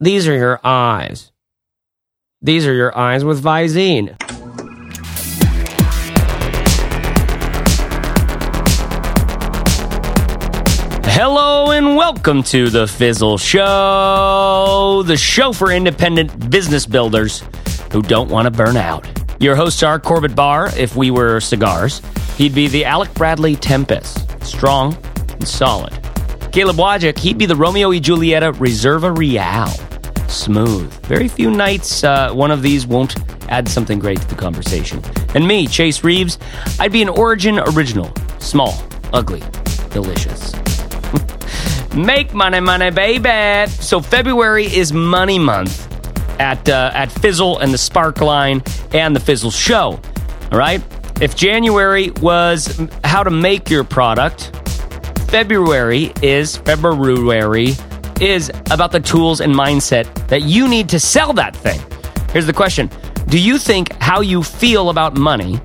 these are your eyes. These are your eyes with Visine. Hello and welcome to the Fizzle Show, the show for independent business builders who don't want to burn out. Your hosts are Corbett Barr, if we were cigars. He'd be the Alec Bradley Tempus, strong and solid. Caleb Wojcik, he'd be the Romeo y Julieta Reserva Real, smooth. Very few nights uh, one of these won't add something great to the conversation. And me, Chase Reeves, I'd be an Origin Original, small, ugly, delicious. Make money, money, baby. So February is Money Month at uh, at Fizzle and the Spark Line and the Fizzle Show. All right. If January was how to make your product, February is February is about the tools and mindset that you need to sell that thing. Here's the question: Do you think how you feel about money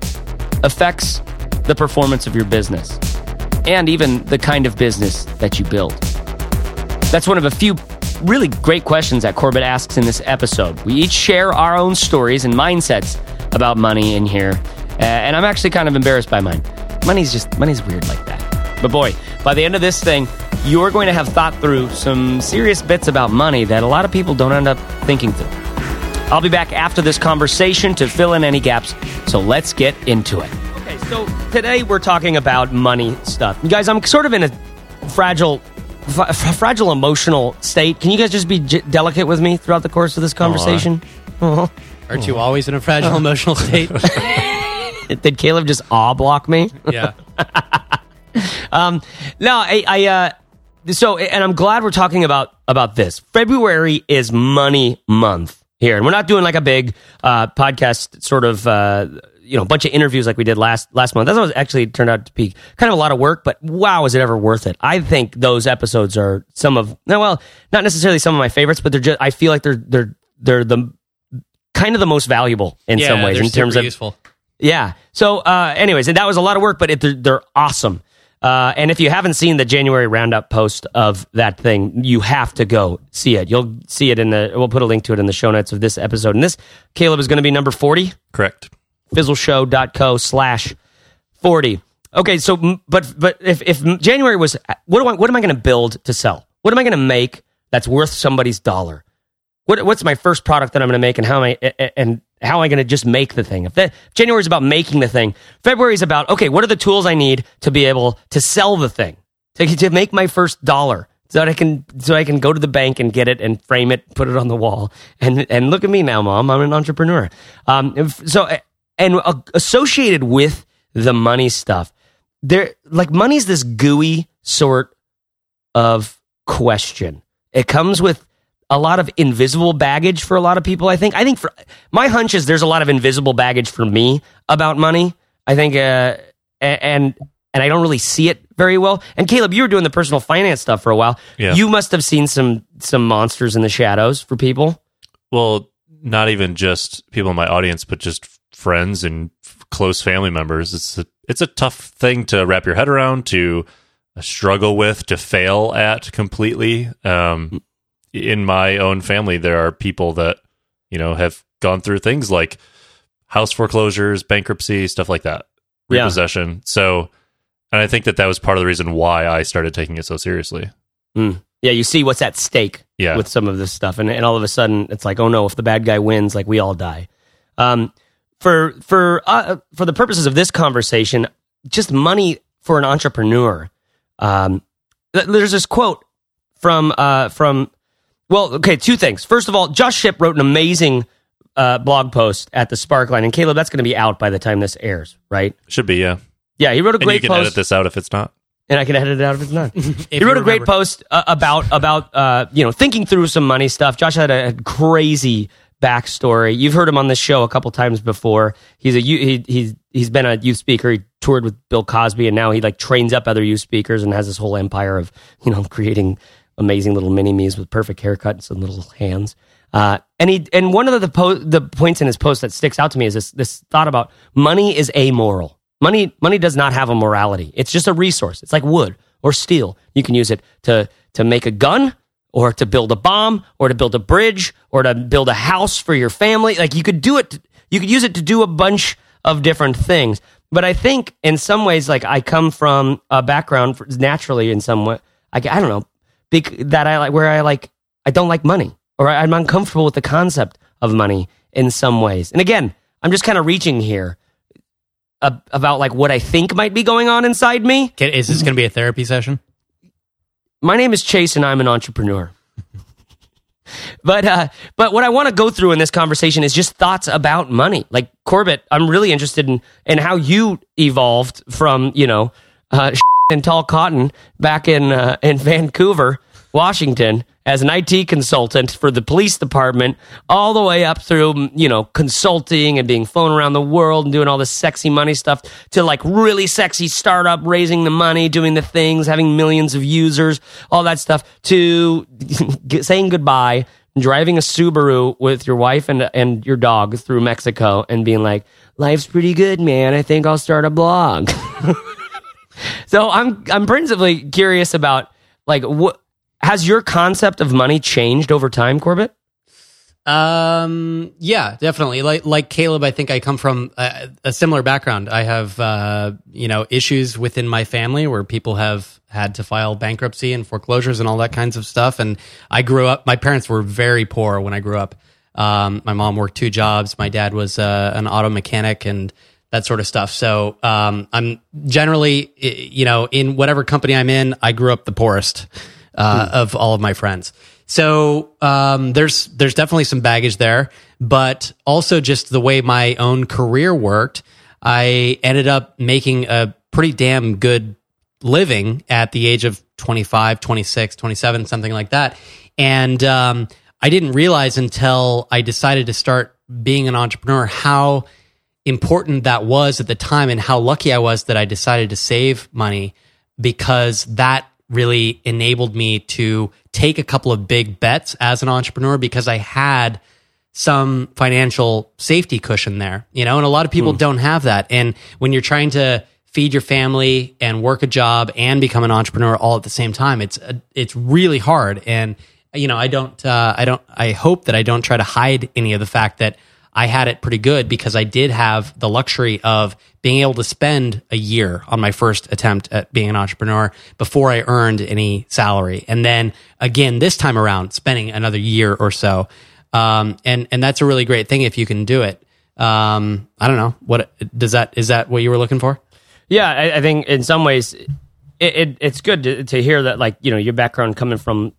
affects the performance of your business and even the kind of business that you build? That's one of a few really great questions that Corbett asks in this episode. We each share our own stories and mindsets about money in here, uh, and I'm actually kind of embarrassed by mine. Money's just money's weird like that. But boy, by the end of this thing, you're going to have thought through some serious bits about money that a lot of people don't end up thinking through. I'll be back after this conversation to fill in any gaps. So let's get into it. Okay, so today we're talking about money stuff. You guys, I'm sort of in a fragile f- fragile emotional state. Can you guys just be j- delicate with me throughout the course of this conversation? Oh, Aren't you always in a fragile emotional state? Did Caleb just awe block me? yeah. um, no, I, I uh, so, and I'm glad we're talking about about this. February is Money Month here, and we're not doing like a big uh, podcast sort of. Uh, you know, bunch of interviews like we did last last month. That was actually turned out to be kind of a lot of work, but wow, is it ever worth it? I think those episodes are some of no, well, not necessarily some of my favorites, but they're just. I feel like they're they're they're the kind of the most valuable in yeah, some ways in terms of useful. yeah. So, uh, anyways, and that was a lot of work, but it, they're, they're awesome. Uh, and if you haven't seen the January roundup post of that thing, you have to go see it. You'll see it in the. We'll put a link to it in the show notes of this episode. And this, Caleb, is going to be number forty. Correct. Fizzleshow.co slash forty. Okay, so but but if if January was what do I what am I going to build to sell? What am I going to make that's worth somebody's dollar? What what's my first product that I'm going to make, and how am I and how am I going to just make the thing? If that January is about making the thing, February is about okay, what are the tools I need to be able to sell the thing to to make my first dollar so that I can so I can go to the bank and get it and frame it, put it on the wall, and and look at me now, mom, I'm an entrepreneur. Um, so and associated with the money stuff, there like money's this gooey sort of question. It comes with a lot of invisible baggage for a lot of people. I think. I think for my hunch is there's a lot of invisible baggage for me about money. I think, uh, and and I don't really see it very well. And Caleb, you were doing the personal finance stuff for a while. Yeah. You must have seen some some monsters in the shadows for people. Well, not even just people in my audience, but just friends and close family members. It's a, it's a tough thing to wrap your head around, to struggle with, to fail at completely. Um, in my own family, there are people that you know have gone through things like house foreclosures, bankruptcy, stuff like that, Yeah. repossession. So, and I think that that was part of the reason why I started taking it so seriously. Mm. Yeah, you see what's at stake Yeah. with some of this stuff, and, and all of a sudden it's like, oh no, if the bad guy wins, like we all die. Um, for for uh, for the purposes of this conversation, just money for an entrepreneur. Um, there's this quote from uh, from well, okay, two things. First of all, Josh Shipp wrote an amazing uh, blog post at the Sparkline, and Caleb, that's going to be out by the time this airs, right? Should be, yeah. Yeah, he wrote a And great you can post edit this out if it's not. and I can edit it out if it's not. If he you wrote a great post uh, about about uh, you know thinking through some money stuff. Josh had a, a crazy backstory. You've heard him on this show a couple times before. He's a you- he, he's he's been a youth speaker. He toured with Bill Cosby, and now he like trains up other youth speakers and has this whole empire of you know creating amazing little mini me's with perfect haircuts and little hands. Uh, and he and one of the po- the points in his post that sticks out to me is this this thought about money is amoral. Money money does not have a morality. It's just a resource. It's like wood or steel. You can use it to to make a gun or to build a bomb or to build a bridge or to build a house for your family. Like you could do it, you could use it to do a bunch of different things. But I think in some ways, like I come from a background naturally in some way, I, I don't know, that I like, where I like, I don't like money or I'm uncomfortable with the concept of money in some ways. And again, I'm just kind of reaching here uh, about like what I think might be going on inside me. Can- Is this going to be a therapy session? My name is Chase and I'm an entrepreneur. but uh, but what I want to go through in this conversation is just thoughts about money. Like Corbett, I'm really interested in in how you evolved from you know uh, and tall cotton back in uh, in Vancouver, Washington, as an IT consultant for the police department, all the way up through mm, you know consulting and being flown around the world and doing all this sexy money stuff to like really sexy startup, raising the money, doing the things, having millions of users, all that stuff, to saying goodbye, driving a Subaru with your wife and and your dog through Mexico, and being like, "Life's pretty good, man. I think I'll start a blog." so I'm I'm principally curious about like what has your concept of money changed over time, Corbett? Um, yeah, definitely. Like like Caleb, I think I come from a, a similar background. I have uh, you know issues within my family where people have had to file bankruptcy and foreclosures and all that kinds of stuff. And I grew up. My parents were very poor when I grew up. Um, my mom worked two jobs. My dad was uh, an auto mechanic and that sort of stuff. So um, I'm generally, you know, in whatever company I'm in, I grew up the poorest uh, of all of my friends. So um, there's there's definitely some baggage there, but also just the way my own career worked, I ended up making a pretty damn good living at the age of 25, 26, 27, something like that. And um, I didn't realize until I decided to start being an entrepreneur how important that was at the time and how lucky I was that I decided to save money because that really enabled me to take a couple of big bets as an entrepreneur because I had some financial safety cushion there, you know, and a lot of people Hmm. don't have that. And when you're trying to feed your family and work a job and become an entrepreneur all at the same time, it's uh, it's really hard. And you know, I don't, uh, I don't, I hope that I don't try to hide any of the fact that I had it pretty good because I did have the luxury of being able to spend a year on my first attempt at being an entrepreneur before I earned any salary. And then again, this time around, spending another year or so. Um, and, and that's a really great thing if you can do it. Um, I don't know what does that, is that what you were looking for? Yeah, I, I think in some ways it, it it's good to, to hear that like you know your background coming from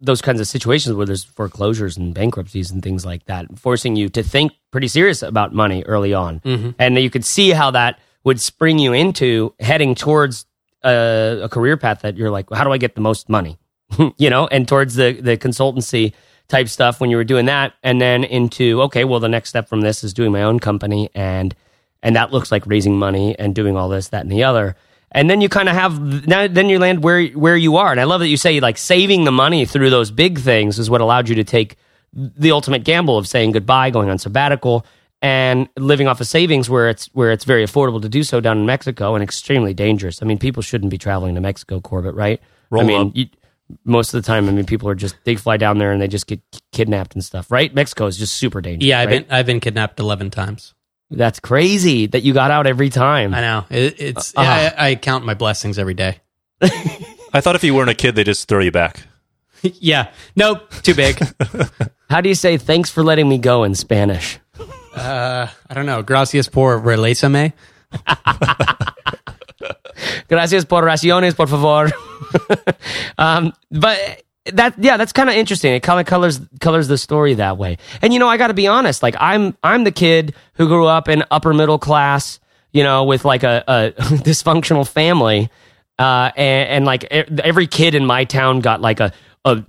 those kinds of situations where there's foreclosures and bankruptcies and things like that, forcing you to think pretty serious about money early on, mm-hmm. and you could see how that would spring you into heading towards a, a career path that you're like, well, how do I get the most money, you know, and towards the the consultancy type stuff when you were doing that, and then into okay, well, the next step from this is doing my own company and and that looks like raising money and doing all this, that, and the other. And then you kind of have now, then you land where where you are. And I love that you say like saving the money through those big things is what allowed you to take the ultimate gamble of saying goodbye, going on sabbatical, and living off of savings where it's where it's very affordable to do so down in Mexico and extremely dangerous. I mean, people shouldn't be traveling to Mexico, Corbett, right? Roll I mean, up. you, most of the time, I mean, people are just they fly down there and they just get kidnapped and stuff, right? Mexico is just super dangerous. Yeah, I've right? been, I've been kidnapped 11 times. That's crazy that you got out every time. I know it, it's, Uh, uh. I, I count my blessings every day. I thought if you weren't a kid, they just throw you back. yeah. Nope. Too big. How do you say thanks for letting me go in Spanish? uh, I don't know. Gracias por relésame. Gracias por raciones, por favor. um, but that, yeah, that's kind of interesting. It kind of colors colors the story that way. And you know, I got to be honest. Like, I'm I'm the kid who grew up in upper middle class, you know, with like a, a dysfunctional family, uh, and, and like every kid in my town got like a a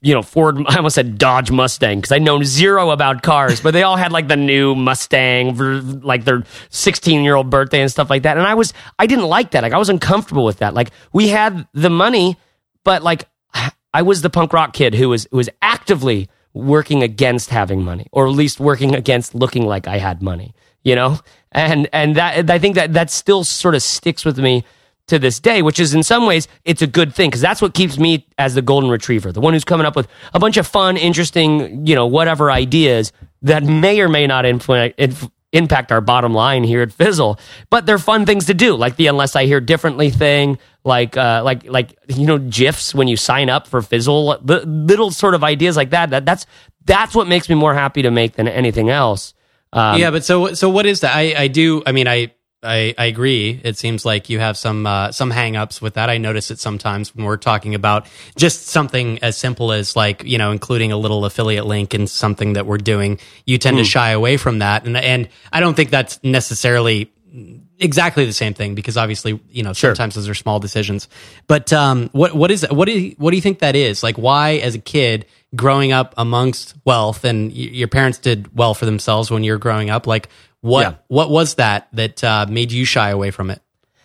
you know Ford. I almost said Dodge Mustang because I know zero about cars, but they all had like the new Mustang like their 16 year old birthday and stuff like that. And I was I didn't like that. Like I was uncomfortable with that. Like we had the money, but like I was the punk rock kid who was who was actively working against having money, or at least working against looking like I had money. You know, and and that I think that that still sort of sticks with me to this day, which is in some ways it's a good thing because that's what keeps me as the golden retriever, the one who's coming up with a bunch of fun, interesting, you know, whatever ideas that may or may not influ- inf- impact our bottom line here at Fizzle. But they're fun things to do, like the unless I hear differently thing, like uh, like like you know gifs when you sign up for Fizzle, the little sort of ideas like that. That that's that's what makes me more happy to make than anything else. Um, yeah, but so so what is that? I I do. I mean, I I, I agree. It seems like you have some uh, some hangups with that. I notice it sometimes when we're talking about just something as simple as like you know including a little affiliate link in something that we're doing. You tend mm. to hmm. shy away from that, and and I don't think that's necessarily exactly the same thing because obviously you know sure. sometimes those are small decisions. But um, what what is what do you, what do you think that is? Like why as a kid growing up amongst wealth and y- your parents did well for themselves when you're growing up like what yeah. what was that that uh, made you shy away from it?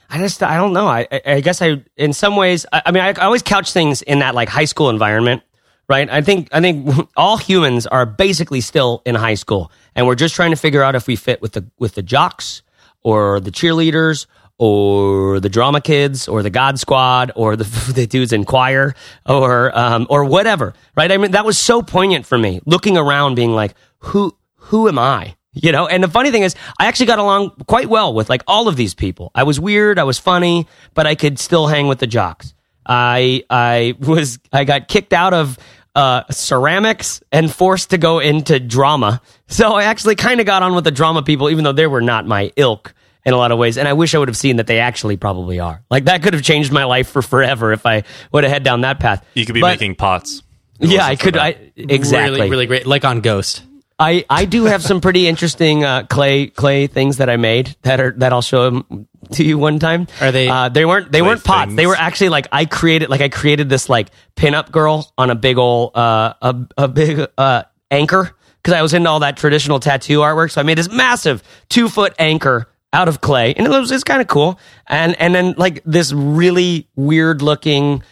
I just I don't know. I I guess I in some ways I, I mean I, I always couch things in that like high school environment, right? I think I think all humans are basically still in high school, and we're just trying to figure out if we fit with the with the jocks or the cheerleaders or the drama kids or the God Squad or the, the dudes in choir or um, or whatever, right? I mean that was so poignant for me, looking around, being like, who who am I? You know, and the funny thing is, I actually got along quite well with like all of these people. I was weird, I was funny, but I could still hang with the jocks. I I was I got kicked out of uh, ceramics and forced to go into drama. So I actually kind of got on with the drama people, even though they were not my ilk in a lot of ways. And I wish I would have seen that they actually probably are. Like that could have changed my life for forever if I would have head down that path. You could be but, making pots. Yeah, I could. I exactly really, really great, like on Ghost. I, I do have some pretty interesting uh, clay clay things that I made that are that I'll show them to you one time. Are they? Uh, they weren't they weren't pots. Things? They were actually like I created like I created this like pinup girl on a big old uh, a a big uh, anchor because I was into all that traditional tattoo artwork. So I made this massive two foot anchor out of clay, and it was it's kind of cool. And and then like this really weird looking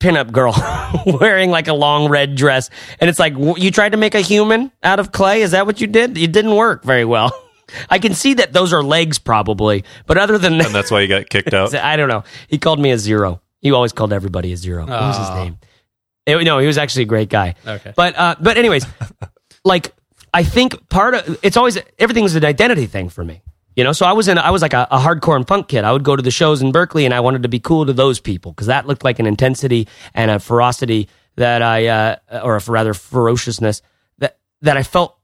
pinup girl wearing like a long red dress. And it's like, you tried to make a human out of clay? Is that what you did? It didn't work very well. I can see that those are legs probably, but other than that, and that's why you got kicked out. I don't know. He called me a zero. He always called everybody a zero. What was his name? It, no, he was actually a great guy. Okay. But, uh, but anyways, like, I think part of it's always everything is an identity thing for me. You know, so I was in, I was like a, a, hardcore and punk kid. I would go to the shows in Berkeley and I wanted to be cool to those people because that looked like an intensity and a ferocity that I, uh, or a rather ferociousness that, that I felt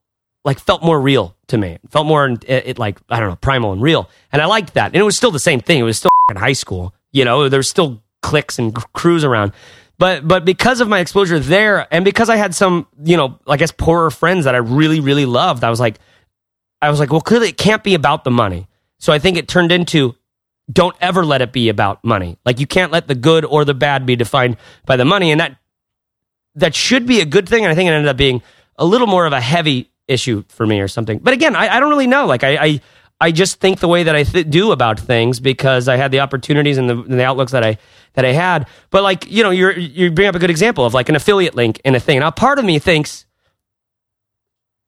like felt more real to me. It felt more, it, it, like, I don't know, primal and real. And I liked that. And it was still the same thing. It was still in high school. You know, there's still cliques and crews around. But, but because of my exposure there and because I had some, you know, I guess poorer friends that I really, really loved, I was like, I was like, well, clearly it can't be about the money. So I think it turned into don't ever let it be about money. Like you can't let the good or the bad be defined by the money. And that that should be a good thing. And I think it ended up being a little more of a heavy issue for me or something. But again, I, I don't really know. Like I, I, I just think the way that I th- do about things because I had the opportunities and the, and the outlooks that I that I had. But like you know, you you bring up a good example of like an affiliate link in a thing. Now, part of me thinks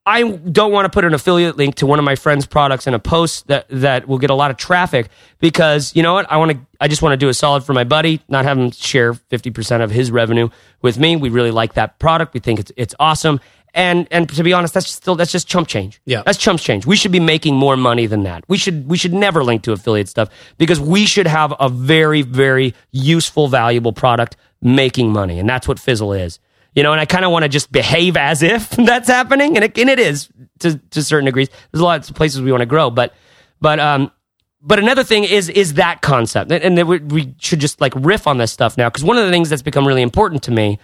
I don't want to put an affiliate link to one of my friend's products in a post that, that will get a lot of traffic because you know what? I want to, I just want to do a solid for my buddy, not have him share 50% of his revenue with me. We really like that product. We think it's, it's awesome. And, and to be honest, that's still, that's just chump change. Yeah. That's chump change. We should be making more money than that. We should, we should never link to affiliate stuff because we should have a very, very useful, valuable product making money. And that's what Fizzle is you know, and I kind of want to just behave as if that's happening, and it, and it is to to certain degrees. There's a lot of places we want to grow, but but um, but another thing is is that concept, and, and we should just like riff on this stuff now because one of the things that's become really important to me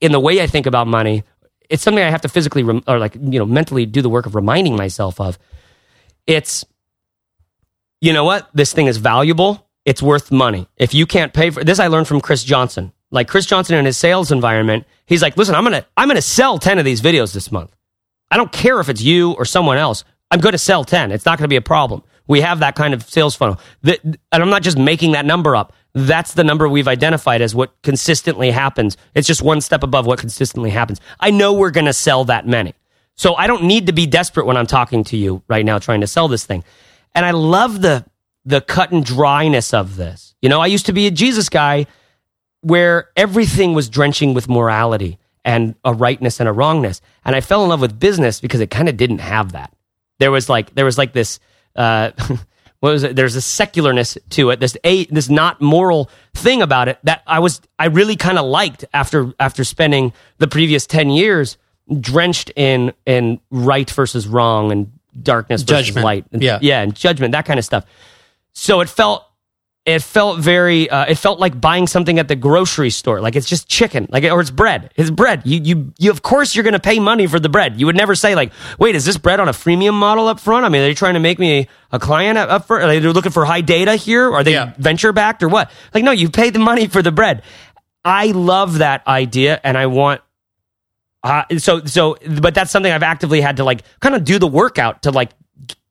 in the way I think about money, it's something I have to physically rem- or like you know mentally do the work of reminding myself of. It's you know what this thing is valuable. It's worth money. If you can't pay for this, I learned from Chris Johnson like Chris Johnson in his sales environment, he's like, listen, I'm gonna I'm gonna sell 10 of these videos this month. I don't care if it's you or someone else. I'm gonna sell 10. It's not gonna be a problem. We have that kind of sales funnel. and I'm not just making that number up. That's the number we've identified as what consistently happens. It's just one step above what consistently happens. I know we're gonna sell that many. So I don't need to be desperate when I'm talking to you right now trying to sell this thing. And I love the the cut and dryness of this. You know, I used to be a Jesus guy where everything was drenching with morality and a rightness and a wrongness. And I fell in love with business because it kind of didn't have that. There was like there was like this uh what was it? There's a secularness to it. This a this not moral thing about it that I was I really kind of liked after after spending the previous 10 years drenched in in right versus wrong and darkness versus Judgment. light. And, Yeah. yeah, and judgment, that kind of stuff. So it felt it felt very uh, it felt like buying something at the grocery store. Like it's just chicken. Like or it's bread. It's bread. You you, you of course you're going to pay money for the bread. You would never say like wait is this bread on a freemium model up front? I mean are they trying to make me a client up up front? Are they looking for high data here? Are they Yeah. venture backed or what? Like no you pay the money for the bread. I love that idea and i want uh, so so but that's something i've actively had to like kind of do the workout to like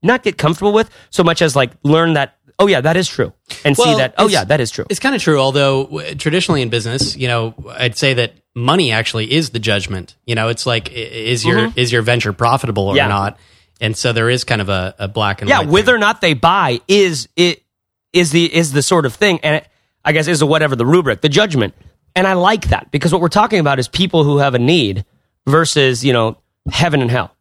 not get comfortable with so much as like learn that oh yeah that is true and see that oh yeah that is true It's kind of true, although w- traditionally in business, you know, I'd say that money actually is the judgment. You know, it's like is your is your venture profitable or Mm-hmm. Yeah. not? And so there is kind of a, a black and white. yeah whether thing. or not they buy is it is the is the sort of thing and it, i guess is whatever the rubric the judgment and i like that because what we're talking about is people who have a need versus you know heaven and hell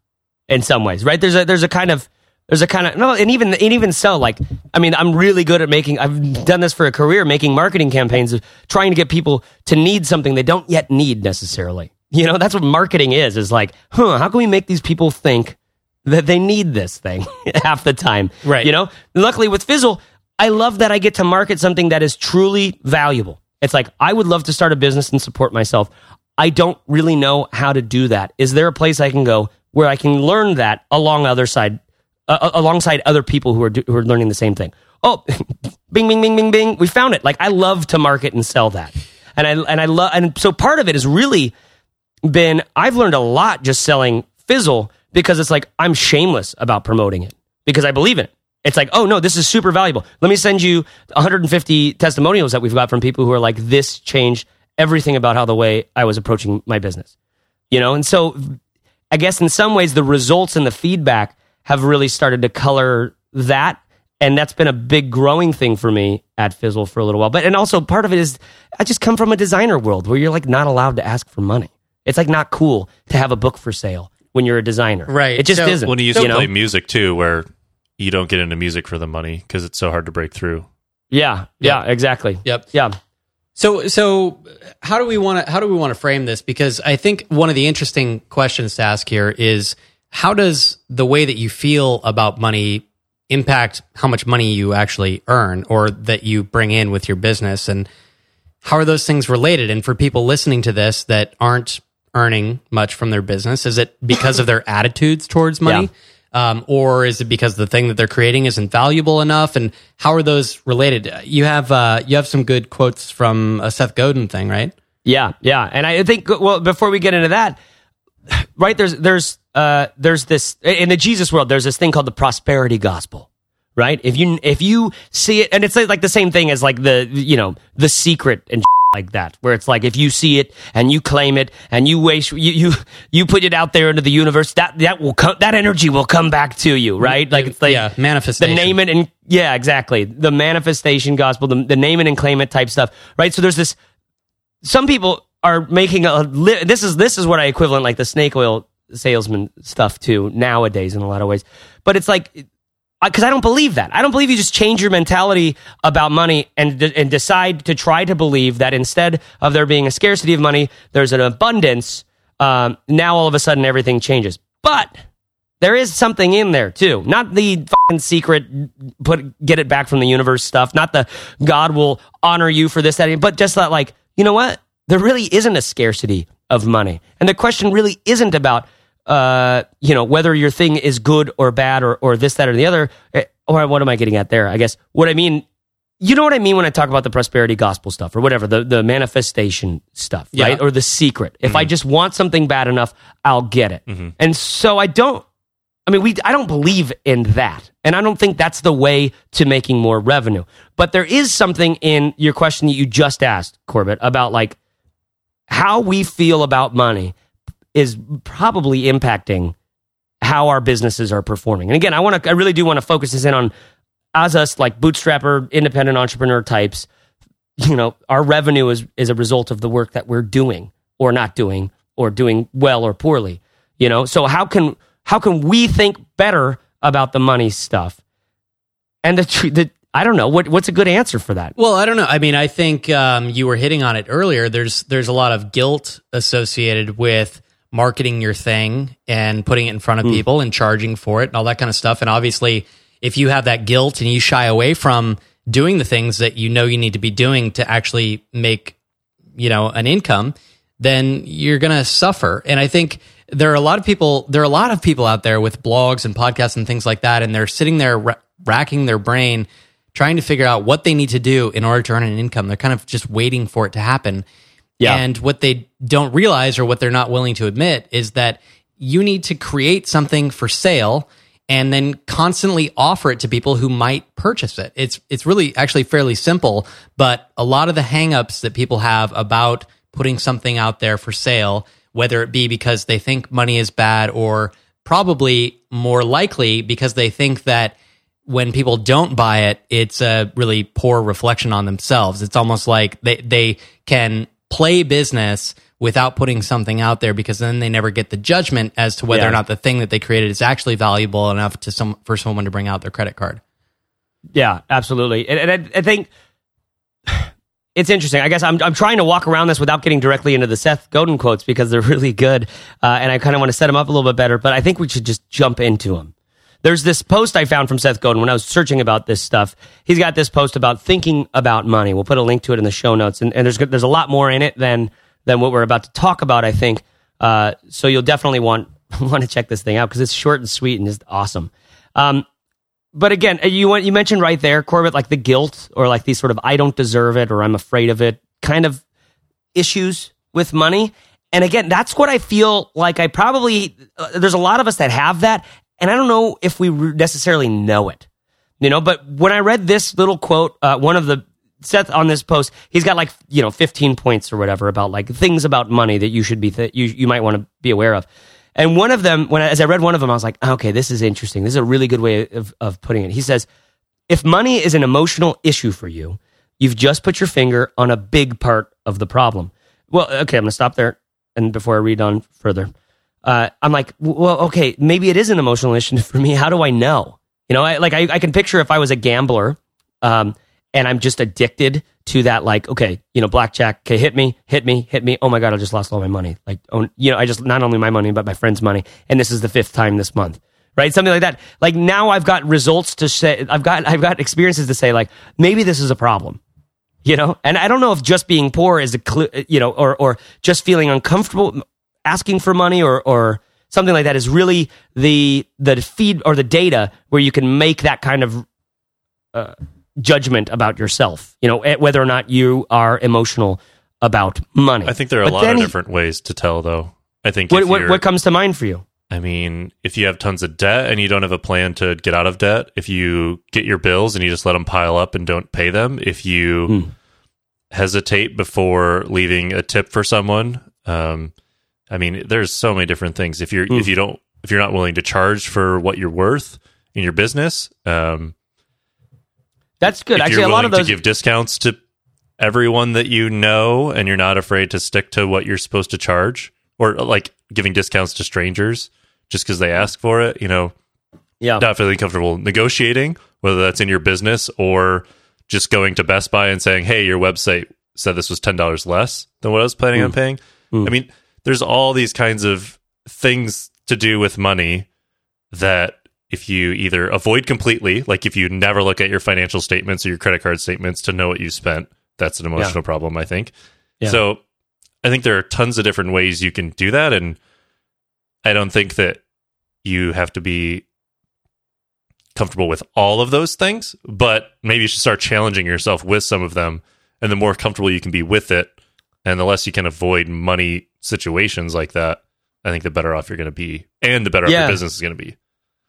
in some ways right there's a there's a kind of there's a kind of no and even and even so like i mean i'm really good at making i've done this for a career making marketing campaigns of trying to get people to need something they don't yet need necessarily. You know that's what marketing is is like huh how can we make these people think that they need this thing half the time? Right. you know luckily with fizzle i love that i get to market something that is truly valuable. It's like i would love to start a business and support myself. I don't really know how to do that. Is there a place i can go where i can learn that along other side uh, alongside other people who are do, who are learning the same thing. Oh, bing, bing, bing, bing, bing. We found it. Like I love to market and sell that, and I and I love and so part of it has really been I've learned a lot just selling Fizzle because it's like I'm shameless about promoting it because I believe in it. It's like, oh no, this is super valuable. Let me send you 150 testimonials that we've got from people who are like, this changed everything about how the way I was approaching my business. You know, and so I guess in some ways the results and the feedback have really started to color that. And that's been a big growing thing for me at Fizzle for a little while. But and also part of it is I just come from a designer world where you're like not allowed to ask for money. It's like not cool to have a book for sale when you're a designer. Right. It just So- isn't. when you used to know? play music too, where you don't get into music for the money because it's so hard to break through. Yeah. Yeah, exactly. Yep. Yeah. So so how do we want to how do we want to frame this? Because I think one of the interesting questions to ask here is how does the way that you feel about money impact how much money you actually earn or that you bring in with your business and how are those things related? And for people listening to this that aren't earning much from their business, is it because of their attitudes towards money? Um, or is it because the thing that they're creating isn't valuable enough? And how are those related? You have uh, you have some good quotes from a Seth Godin thing, right? Yeah, yeah, and I think well before we get into that, right? There's there's uh there's this in the Jesus world. There's this thing called the prosperity gospel, right? If you if you see it, and it's like the same thing as like the you know the secret and like that, where it's like if you see it and you claim it and you waste you you you put it out there into the universe, that that will come that energy will come back to you, right? Like it's like yeah, manifestation. the name it and yeah, exactly. The manifestation gospel, the, the name it and claim it type stuff, right? So there's this. Some people are making a. Li- this is this is what I equivalent like the snake oil salesman stuff to nowadays in a lot of ways. But it's like because I don't believe that. I don't believe you just change your mentality about money and and decide to try to believe that instead of there being a scarcity of money, there's an abundance. Um, now all of a sudden everything changes, but there is something in there too. Not the fucking secret put get it back from the universe stuff. Not the God will honor you for this that, but just that like you know what? There really isn't a scarcity of money, and the question really isn't about uh you know whether your thing is good or bad or or this that or the other. Eh, Or what am I getting at there? I guess what I mean. You know what I mean when I talk about the prosperity gospel stuff or whatever, the, the manifestation stuff, Yeah. right? Or the secret. If I just want something bad enough, I'll get it. And so I don't I mean, we I don't believe in that. And I don't think that's the way to making more revenue. But there is something in your question that you just asked, Corbett, about like how we feel about money is probably impacting how our businesses are performing. And again, I want to I really do want to focus this in on as us like bootstrapper, independent entrepreneur types, you know, our revenue is is a result of the work that we're doing or not doing or doing well or poorly. You know, so how can how can we think better about the money stuff? And the, the I don't know what what's a good answer for that. Well, I don't know. I mean, I think um, you were hitting on it earlier. There's there's a lot of guilt associated with marketing your thing and putting it in front of mm. people and charging for it and all that kind of stuff. And obviously, if you have that guilt and you shy away from doing the things that you know you need to be doing to actually make you know an income, then you're going to suffer. And I think there are a lot of people there are a lot of people out there with blogs and podcasts and things like that and they're sitting there ra- racking their brain trying to figure out what they need to do in order to earn an income. They're kind of just waiting for it to happen. Yeah. And what they don't realize or what they're not willing to admit is that you need to create something for sale and then constantly offer it to people who might purchase it. It's it's really actually fairly simple, but a lot of the hangups that people have about putting something out there for sale, whether it be because they think money is bad or probably more likely because they think that when people don't buy it, it's a really poor reflection on themselves. It's almost like they, they can play business without putting something out there because then they never get the judgment as to whether yeah. or not the thing that they created is actually valuable enough to some for someone to bring out their credit card. Yeah, absolutely. And, and I, I, think it's interesting. I guess I'm, I'm trying to walk around this without getting directly into the Seth Godin quotes because they're really good. Uh, and I kind of want to set them up a little bit better, but I think we should just jump into them. There's this post I found from Seth Godin when I was searching about this stuff. He's got this post about thinking about money. We'll put a link to it in the show notes, and, and there's there's a lot more in it than than what we're about to talk about. I think uh, so. You'll definitely want want to check this thing out because it's short and sweet and just awesome. Um, but again, uh, you you mentioned right there, Corbett, like the guilt or like these sort of I don't deserve it or I'm afraid of it kind of issues with money. And again, that's what I feel like I probably, uh, there's a lot of us that have that. And I don't know if we necessarily know it, you know, but when I read this little quote, uh, one of the Seth on this post, he's got like, you know, 15 points or whatever about like things about money that you should be, th- you, you might want to be aware of. And one of them, when I, as I read one of them, I was like, okay, this is interesting. This is a really good way of, of putting it. He says, if money is an emotional issue for you, you've just put your finger on a big part of the problem. Well, okay, I'm going to stop there. And before I read on further, uh, I'm like, well, okay, maybe it is an emotional issue for me. How do I know? You know, I, like I, I can picture if I was a gambler, um, and I'm just addicted to that, like, okay, you know, blackjack, okay, hit me, hit me, hit me. Oh my god, I just lost all my money. Like, oh, you know, I just not only my money but my friend's money, and this is the fifth time this month, right? Something like that. Like now, I've got results to say, I've got, I've got experiences to say, like, maybe this is a problem you know and i don't know if just being poor is a cl- you know or or just feeling uncomfortable asking for money or or something like that is really the the feed or the data where you can make that kind of uh, judgment about yourself. You know, eh, whether or not you are emotional about money. I think there are but a lot of he, different ways to tell, though. I think what, what, what comes to mind for you. I mean, if you have tons of debt and you don't have a plan to get out of debt, if you get your bills and you just let them pile up and don't pay them, if you hmm. hesitate before leaving a tip for someone, um, I mean, there's so many different things. If you're mm. if you don't if you're not willing to charge for what you're worth in your business, um, that's good. Actually, a lot of those to give discounts to everyone that you know, and you're not afraid to stick to what you're supposed to charge, or like giving discounts to strangers just because they ask for it. You know, yeah, not feeling comfortable negotiating, whether that's in your business or just going to Best Buy and saying, "Hey, your website said this was ten dollars less than what I was planning mm. on paying." Mm. I mean there's all these kinds of things to do with money that if you either avoid completely, like if you never look at your financial statements or your credit card statements to know what you spent, that's an emotional yeah. problem, I think. Yeah. So I think there are tons of different ways you can do that. And I don't think that you have to be comfortable with all of those things, but maybe you should start challenging yourself with some of them. And the more comfortable you can be with it, and the less you can avoid money situations like that, I think the better off you're going to be, and the better yeah. off your business is going to be.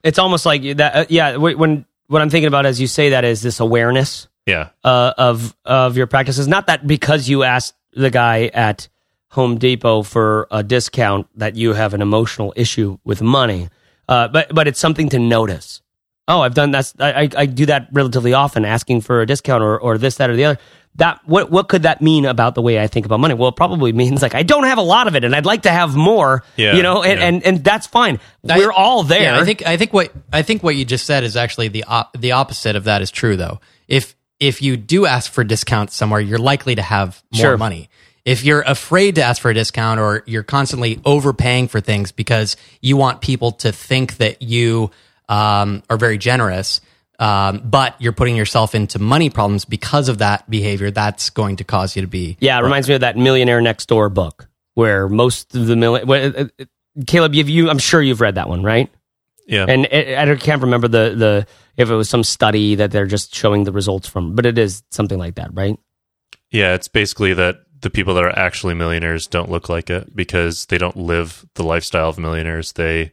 It's almost like that. Uh, yeah, when what I'm thinking about as you say that is this awareness. Yeah. Uh, of of your practices, not that because you asked the guy at Home Depot for a discount that you have an emotional issue with money, uh, but but it's something to notice. oh, I've done that's I, I, I do that relatively often, asking for a discount or, or this, that, or the other. That what what could that mean about the way I think about money? Well, it probably means like I don't have a lot of it, and I'd like to have more. Yeah, you know, and, yeah. and and that's fine. We're I- all there. Yeah, I think I think what I think what you just said is actually the op- the opposite of that is true though. If if you do ask for discounts somewhere, you're likely to have more Sure. money. If you're afraid to ask for a discount or you're constantly overpaying for things because you want people to think that you um, are very generous, um, but you're putting yourself into money problems because of that behavior, that's going to cause you to be Yeah, it reminds me of that Millionaire Next Door book, where most of the million. Well, uh, uh, Caleb, you've, you, I'm sure you've read that one, right? Yeah. And it, I can't remember the the if it was some study that they're just showing the results from, but it is something like that, right? Yeah, it's basically that the people that are actually millionaires don't look like it because they don't live the lifestyle of millionaires. They, the,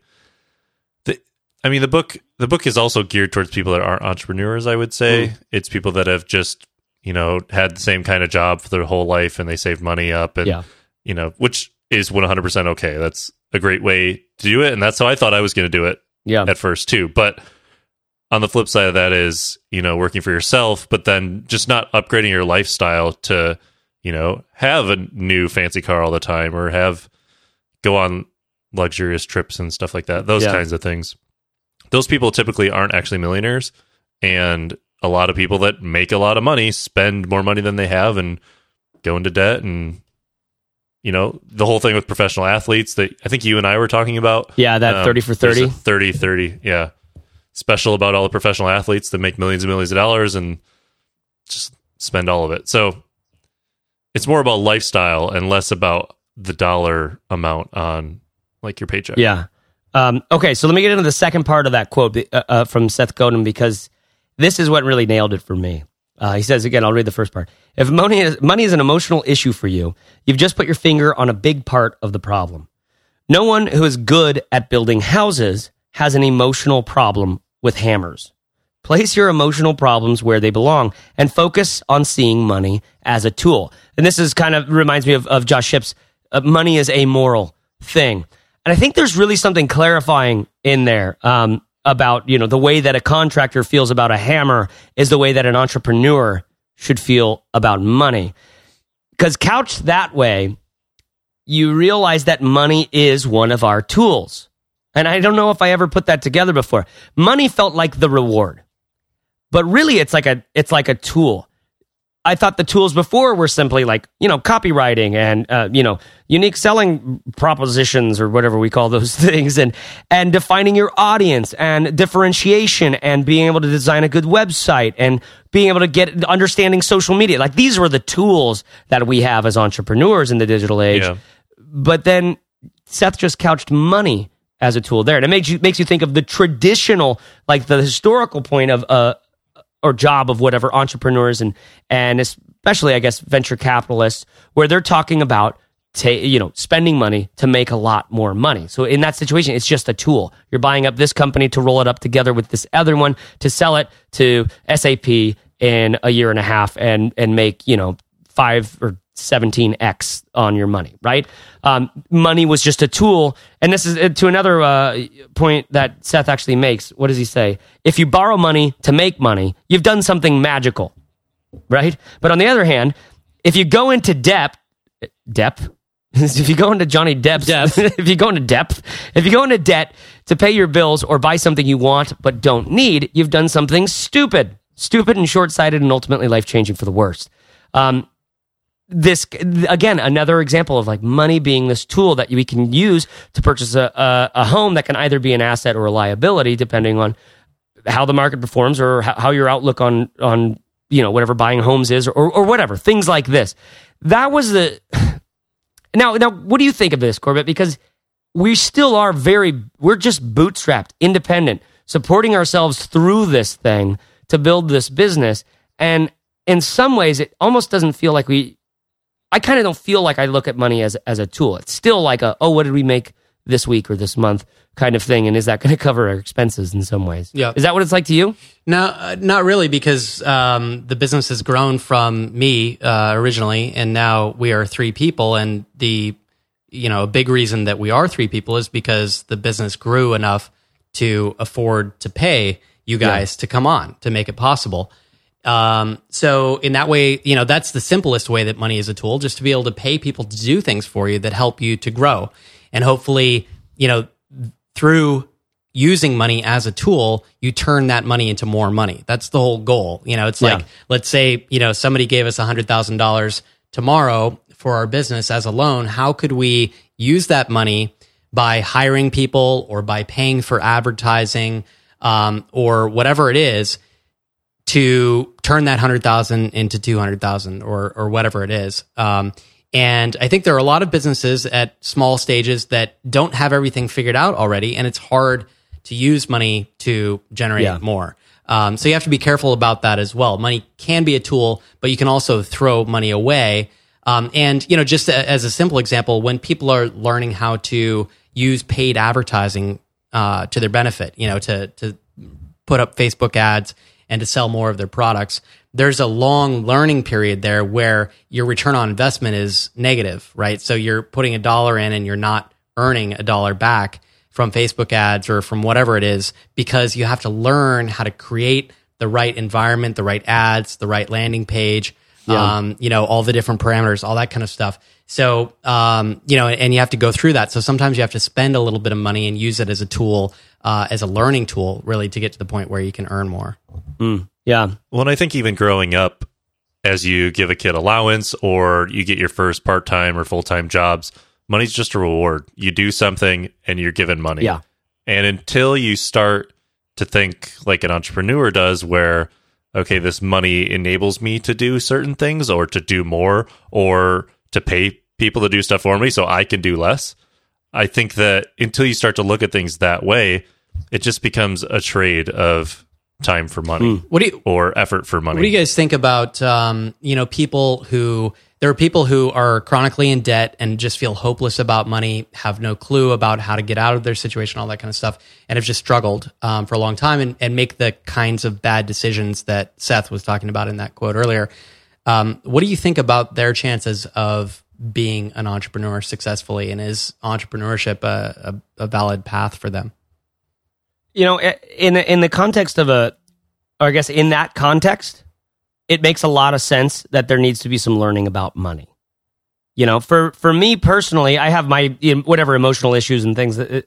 I mean, the book the book is also geared towards people that aren't entrepreneurs. I would say mm-hmm. it's people that have just you know had the same kind of job for their whole life and they saved money up and Yeah. you know which is one hundred percent okay. That's a great way to do it, and that's how I thought I was going to do it Yeah, at first too. But on the flip side of that is, you know, working for yourself, but then just not upgrading your lifestyle to, you know, have a new fancy car all the time or have go on luxurious trips and stuff like that. Those Yeah. kinds of things. Those people typically aren't actually millionaires. And a lot of people that make a lot of money spend more money than they have and go into debt and you know, the whole thing with professional athletes that I think you and I were talking about. yeah, that Um, thirty for there's thirty. 30 30 yeah special about all the professional athletes that make millions and millions of dollars and just spend all of it so it's more about lifestyle and less about the dollar amount on like your paycheck Yeah. Um, okay, so let me get into the second part of that quote uh, uh, from Seth Godin because this is what really nailed it for me. Uh, he says again, I'll read the first part. If money is, money is an emotional issue for you, you've just put your finger on a big part of the problem. No one who is good at building houses has an emotional problem with hammers. Place your emotional problems where they belong and focus on seeing money as a tool. And this is kind of reminds me of, of Josh Shipp's uh, money is a moral thing. And I think there's really something clarifying in there um, about, you know, the way that a contractor feels about a hammer is the way that an entrepreneur should feel about money. Because couched that way, you realize that money is one of our tools. And I don't know if I ever put that together before. Money felt like the reward. But really it's like a it's like a tool. I thought the tools before were simply like, you know, copywriting and uh, you know, unique selling propositions or whatever we call those things and and defining your audience and differentiation and being able to design a good website and being able to get understanding social media. Like these were the tools that we have as entrepreneurs in the digital age Yeah. but then Seth just couched money as a tool there, and it makes you makes you think of the traditional, like the historical point of uh or job of whatever entrepreneurs and and especially I guess venture capitalists, where they're talking about ta- you know spending money to make a lot more money. So in that situation, it's just a tool. You're buying up this company to roll it up together with this other one to sell it to SAP in a year and a half and and make you know five or 17x on your money, right? Um, money was just a tool. And this is uh, to another uh, point that Seth actually makes. What does he say? If you borrow money to make money, you've done something magical, right? But on the other hand, if you go into depth, depth, if you go into Johnny Depp's, Depth. if you go into depth, if you go into debt to pay your bills or buy something you want but don't need, you've done something stupid, stupid and short sighted and ultimately life changing for the worst. Um, this again another example of like money being this tool that we can use to purchase a, a, a home that can either be an asset or a liability depending on how the market performs or how, how your outlook on on you know whatever buying homes is or, or whatever things like this. That was the now now what do you think of this corbett? Because we still are very we're just bootstrapped independent supporting ourselves through this thing to build this business. And in some ways it almost doesn't feel like we I kind of don't feel like I look at money as as a tool. It's still like a oh, what did we make this week or this month kind of thing, and is that going to cover our expenses in some ways? Yeah. Is that what it's like to you? No, uh, not really, because um, the business has grown from me uh, originally, and now we are three people. And the, you know, a big reason that we are three people is because the business grew enough to afford to pay you guys to come on to make it possible. Um, so in that way, you know, that's the simplest way that money is a tool, just to be able to pay people to do things for you that help you to grow. And hopefully, you know, through using money as a tool, you turn that money into more money. That's the whole goal. You know, it's Yeah. like, let's say, you know, somebody gave us $100,000 tomorrow for our business as a loan. How could we use that money by hiring people or by paying for advertising um, or whatever it is to turn that 100,000 into 200,000 or or whatever it is. Um, and I think there are a lot of businesses at small stages that don't have everything figured out already and it's hard to use money to generate Yeah. more. Um, so you have to be careful about that as well. Money can be a tool, but you can also throw money away. Um, and you know, just a, as a simple example, when people are learning how to use paid advertising uh, to their benefit, you know, to to put up Facebook ads and to sell more of their products, there's a long learning period there where your return on investment is negative, right? So you're putting a dollar in and you're not earning a dollar back from Facebook ads or from whatever it is because you have to learn how to create the right environment, the right ads, the right landing page, um, you know, all the different parameters, all that kind of stuff. So, um, you know, and you have to go through that. So sometimes you have to spend a little bit of money and use it as a tool, uh, as a learning tool, really, to get to the point where you can earn more. Yeah. Well, and I think even growing up, as you give a kid allowance or you get your first part time or full time jobs, money's just a reward. You do something and you're given money. Yeah. And until you start to think like an entrepreneur does, where, okay, this money enables me to do certain things or to do more or to pay people to do stuff for me so I can do less. I think that until you start to look at things that way, it just becomes a trade of time for money What do you, or effort for money. What do you guys think about um, you know people who there are people who are chronically in debt and just feel hopeless about money, have no clue about how to get out of their situation, all that kind of stuff, and have just struggled um, for a long time and, and make the kinds of bad decisions that Seth was talking about in that quote earlier. Um, what do you think about their chances of being an entrepreneur successfully, and is entrepreneurship a, a, a valid path for them? you know, in in the context of a, or I guess in that context, it makes a lot of sense that there needs to be some learning about money. You know, for for me personally, I have my you know, whatever emotional issues and things, that, uh,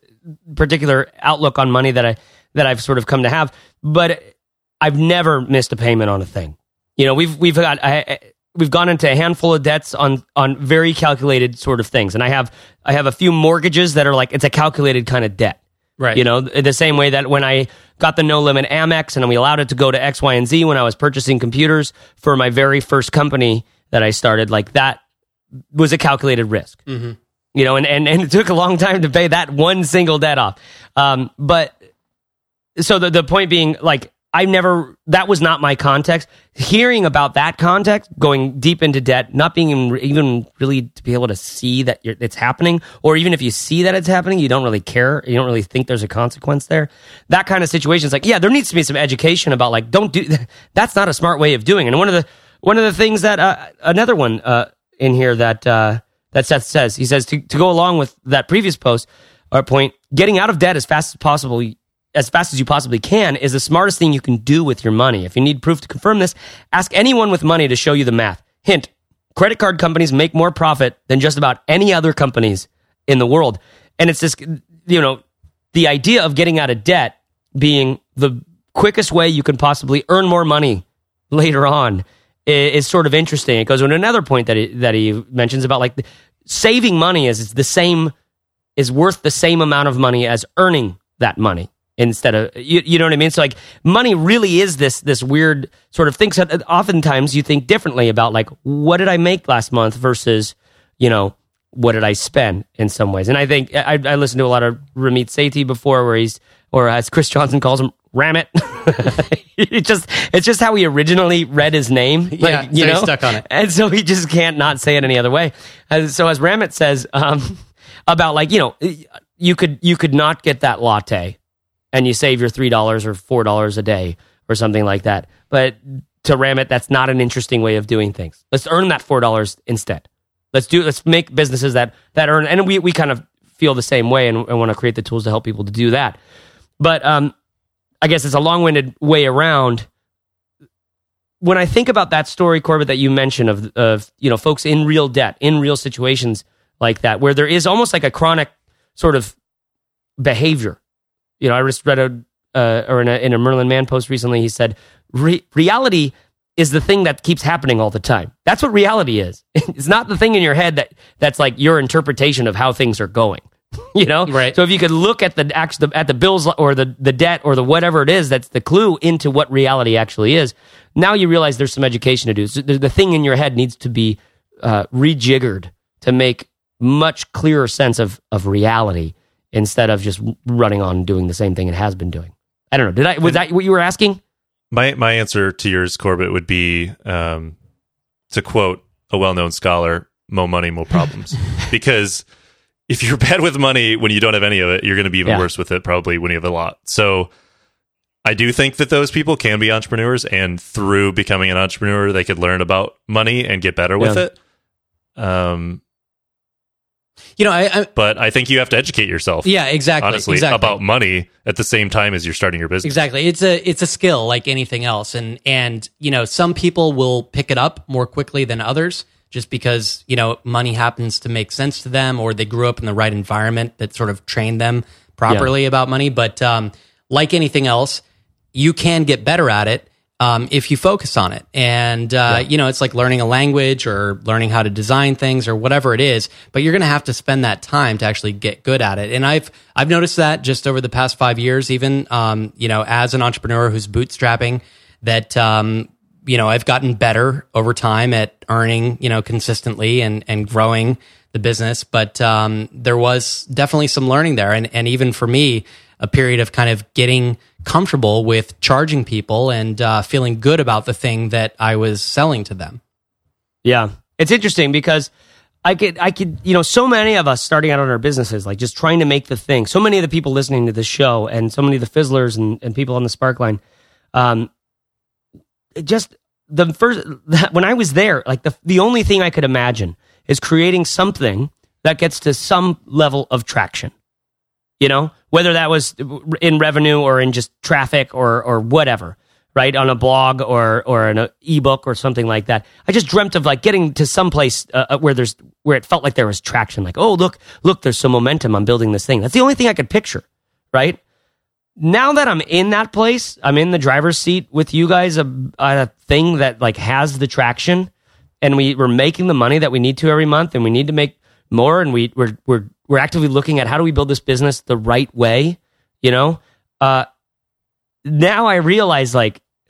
particular outlook on money that I that I've sort of come to have, but I've never missed a payment on a thing. You know, we've we've got I, we've gone into a handful of debts on on very calculated sort of things, and I have I have a few mortgages that are like it's a calculated kind of debt. Right. You know, the same way that when I got the no limit Amex and we allowed it to go to X, Y, and Z when I was purchasing computers for my very first company that I started, like that was a calculated risk. Mm-hmm. You know, and, and, and it took a long time to pay that one single debt off. Um, but so the, the point being, like, I never, that was not my context. Hearing about that context, going deep into debt, not being even, really to be able to see that it's happening, or even if you see that it's happening, you don't really care. You don't really think there's a consequence there. That kind of situation is like, yeah, there needs to be some education about like, don't do, that's not a smart way of doing it. And one of the, one of the things that, uh, another one, uh, in here that, uh, that Seth says, he says to, to go along with that previous post or point, getting out of debt as fast as possible as fast as you possibly can is the smartest thing you can do with your money. If you need proof to confirm this, ask anyone with money to show you the math. Hint, credit card companies make more profit than just about any other companies in the world. And it's this, you know, the idea of getting out of debt being the quickest way you can possibly earn more money later on is, sort of interesting. It goes to another point that he, that he mentions about like saving money is the same, is worth the same amount of money as earning that money instead of you, you know what I mean. So like money really is this this weird sort of thing. So oftentimes you think differently about like what did I make last month versus you know what did I spend in some ways. And I think I, I listened to a lot of Ramit Sethi before, where he's or as Chris Johnson calls him, Ram it. it just it's just how he originally read his name. Like, Yeah, you so know, stuck on it. and so he just can't not say it any other way. As, so as Ramit says um, about like you know you could you could not get that latte and you save your three dollars or four dollars a day or something like that. But to ram it, that's not an interesting way of doing things. Let's earn that four dollars instead. Let's do let's make businesses that that earn and we we kind of feel the same way and, and want to create the tools to help people to do that. But um, I guess it's a long winded way around. When I think about that story, Corbett, that you mentioned of, of you know folks in real debt, in real situations like that, where there is almost like a chronic sort of behavior. You know, I just read a uh, or in a, in a Merlin Mann post recently, he said, Re- reality is the thing that keeps happening all the time. That's what reality is. it's not the thing in your head that that's like your interpretation of how things are going. you know, right? So if you could look at the at the bills or the the debt or the whatever it is, that's the clue into what reality actually is. Now you realize there's some education to do. So the, the thing in your head needs to be uh, rejiggered to make much clearer sense of of reality instead of just running on doing the same thing it has been doing. I don't know. Did I was that what you were asking? My my answer to yours, Corbett, would be um, to quote a well known scholar: "More money, more problems." because if you're bad with money when you don't have any of it, you're going to be even Yeah. worse with it probably when you have a lot. So I do think that those people can be entrepreneurs, and through becoming an entrepreneur, they could learn about money and get better with Yeah. it. Um, You know, I, I but I think you have to educate yourself. yeah, exactly, honestly, exactly. about money at the same time as you're starting your business. Exactly. It's a it's a skill like anything else and and you know, some people will pick it up more quickly than others just because, you know, money happens to make sense to them or they grew up in the right environment that sort of trained them properly about money, but um like anything else, you can get better at it um, if you focus on it. And, uh, you know, it's like learning a language or learning how to design things or whatever it is, but you're going to have to spend that time to actually get good at it. And I've, I've noticed that just over the past five years, even, um, you know, as an entrepreneur who's bootstrapping that, um, you know, I've gotten better over time at earning, you know, consistently and, and growing the business. But, um, there was definitely some learning there. And, and even for me, a period of kind of getting comfortable with charging people and uh, feeling good about the thing that I was selling to them. Yeah. It's interesting because I could, I could, you know, so many of us starting out on our businesses, like just trying to make the thing. So many of the people listening to this show and so many of the fizzlers and, and people on the Sparkline, um, just the first, when I was there, like the, the only thing I could imagine is creating something that gets to some level of traction. You know, whether that was in revenue or in just traffic or, or whatever right? On a blog or or an ebook or something like that. I just dreamt of like getting to some place uh, where there's where it felt like there was traction. Like oh look look there's some momentum. I'm building this thing. That's the only thing i could picture right? Now that i'm in that place i'm in the driver's seat with you guys a, a thing that like has the traction and we we're making the money that we need to every month and we need to make more and we we're we're we're actively looking at how do we build this business the right way you know uh now I realize like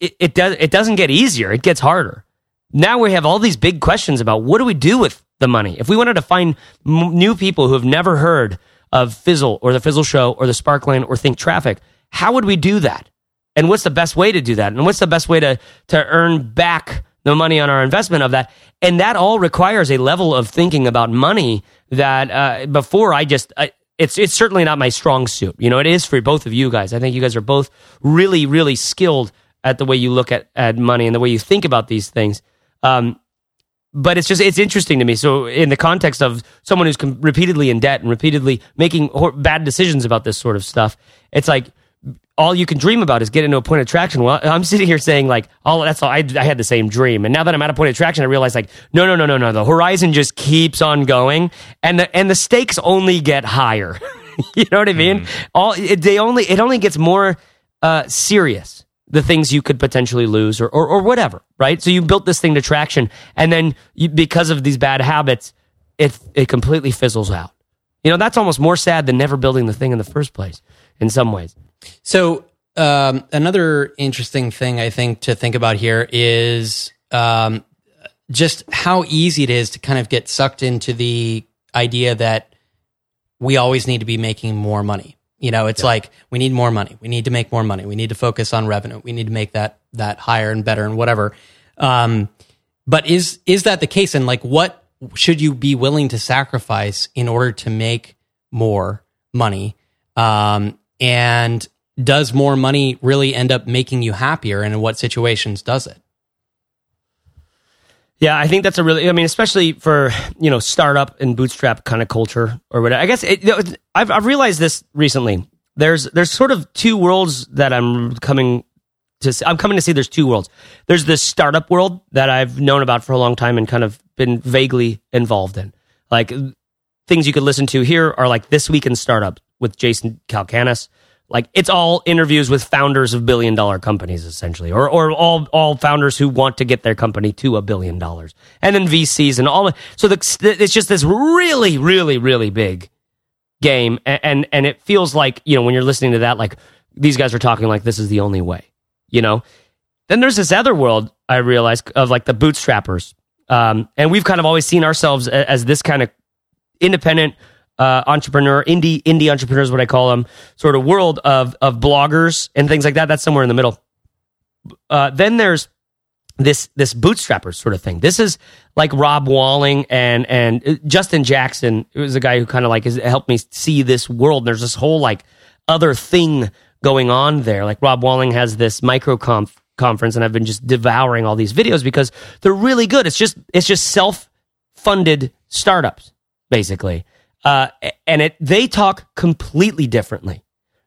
it, it does it doesn't get easier; it gets harder. Now we have all these big questions about what do we do with the money. If we wanted to find m- new people who have never heard of Fizzle or the Fizzle Show or the Sparkline or Think Traffic, how would we do that? And what's the best way to do that? And what's the best way to to earn back the money on our investment of that? And that all requires a level of thinking about money that uh, before I just. I, it's it's certainly not my strong suit. You know, it is for both of you guys. I think you guys are both really, really skilled at the way you look at, at money and the way you think about these things. Um, but it's just it's interesting to me. So in the context of someone who's com- repeatedly in debt and repeatedly making hor- bad decisions about this sort of stuff, it's like all you can dream about is getting to a point of traction. Well, I'm sitting here saying like, oh, that's all. I, I had the same dream, and now that I'm at a point of traction, I realize like, no, no, no, no, no. The horizon just keeps on going, and the and the stakes only get higher. you know what I mean? All it, they only it only gets more uh, serious. The things you could potentially lose, or, or or whatever, right? So you built this thing to traction, and then you, because of these bad habits, it it completely fizzles out. You know, that's almost more sad than never building the thing in the first place. In some ways. So um, another interesting thing I think to think about here is um, just how easy it is to kind of get sucked into the idea that we always need to be making more money. You know, it's like we need more money. We need to make more money. We need to focus on revenue. We need to make that that higher and better and whatever. Um, but is is that the case? And like, what should you be willing to sacrifice in order to make more money? Um, and does more money really end up making you happier? And in what situations does it? Yeah, I think that's a really. I mean, especially for you know startup and bootstrap kind of culture or whatever. I guess it, I've I've realized this recently there's there's sort of two worlds that I'm coming to. See. I'm coming to see. There's two worlds. There's this startup world that I've known about for a long time and kind of been vaguely involved in. Like things you could listen to here are like this week in startup with Jason Calacanis. Like it's all interviews with founders of billion dollar companies, essentially, or or all all founders who want to get their company to a billion dollars, and then VCs and all. So the, it's just this really, really, really big game, and, and and it feels like you know when you're listening to that, like these guys are talking like this is the only way, you know. Then there's this other world I realized of like the bootstrappers, um, and we've kind of always seen ourselves as, as this kind of independent uh, entrepreneur, indie indie entrepreneurs, what I call them, sort of world of of bloggers and things like that. That's somewhere in the middle. Uh, then there's this this bootstrapper sort of thing. This is like Rob Walling and and uh, Justin Jackson. It was a guy who kind of like has helped me see this world. There's this whole like other thing going on there. Like Rob Walling has this microconf conference, and I've been just devouring all these videos because they're really good. It's just it's just self funded startups basically uh, and it they talk completely differently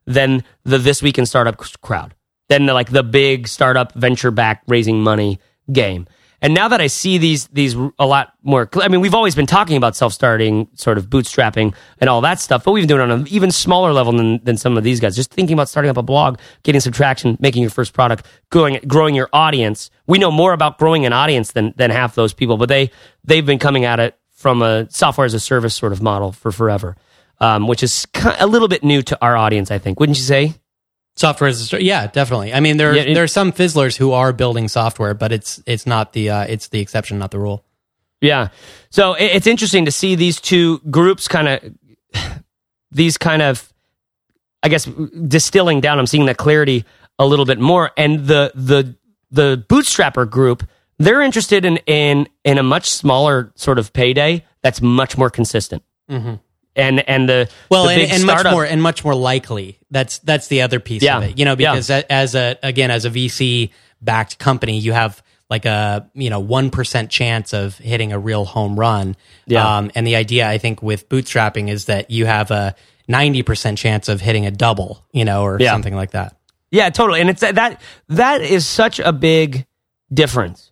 than the this week in startup crowd, than the, like the big startup venture back raising money game. And now that I see these these a lot more, I mean, we've always been talking about self starting, sort of bootstrapping and all that stuff, but we've been doing it on an even smaller level than, than some of these guys. Just thinking about starting up a blog, getting some traction, making your first product, growing growing your audience. We know more about growing an audience than than half those people, but they they've been coming at it from a software as a service sort of model for forever, um, which is a little bit new to our audience, I think. Wouldn't you say? Software as a service, yeah, definitely. I mean, there yeah, there are some fizzlers who are building software, but it's it's not the uh, it's the exception, not the rule. Yeah, so it's interesting to see these two groups kind of these kind of I guess distilling down. I'm seeing that clarity a little bit more, and the the the bootstrapper group they're interested in in in a much smaller sort of payday that's much more consistent. Mm-hmm. And and the well the and, and much more and much more likely. That's that's the other piece yeah. of it. You know, because yeah. as a again as a VC backed company, you have like a you know one percent chance of hitting a real home run. Yeah. Um, and the idea I think with bootstrapping is that you have a ninety percent chance of hitting a double. You know, or yeah. something like that. Yeah, totally. And it's that that is such a big difference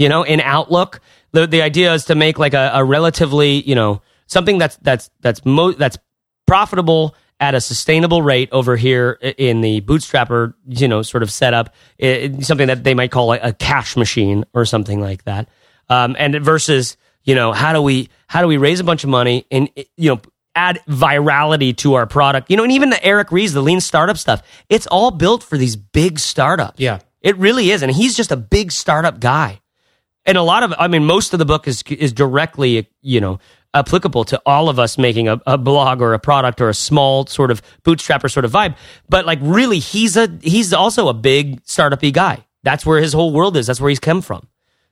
you know, in Outlook. The the idea is to make like a, a relatively, you know, something that's that's that's mo- that's profitable at a sustainable rate over here in the bootstrapper, you know, sort of setup, it, something that they might call a, a cash machine or something like that. Um, and versus, you know, how do we how do we raise a bunch of money and you know add virality to our product? You know, and even the Eric Ries, the lean startup stuff, it's all built for these big startups. Yeah, it really is, and he's just a big startup guy and a lot of i mean most of the book is is directly you know applicable to all of us making a, a blog or a product or a small sort of bootstrapper sort of vibe. But like really he's a he's also a big startupy guy. That's where his whole world is. That's where he's come from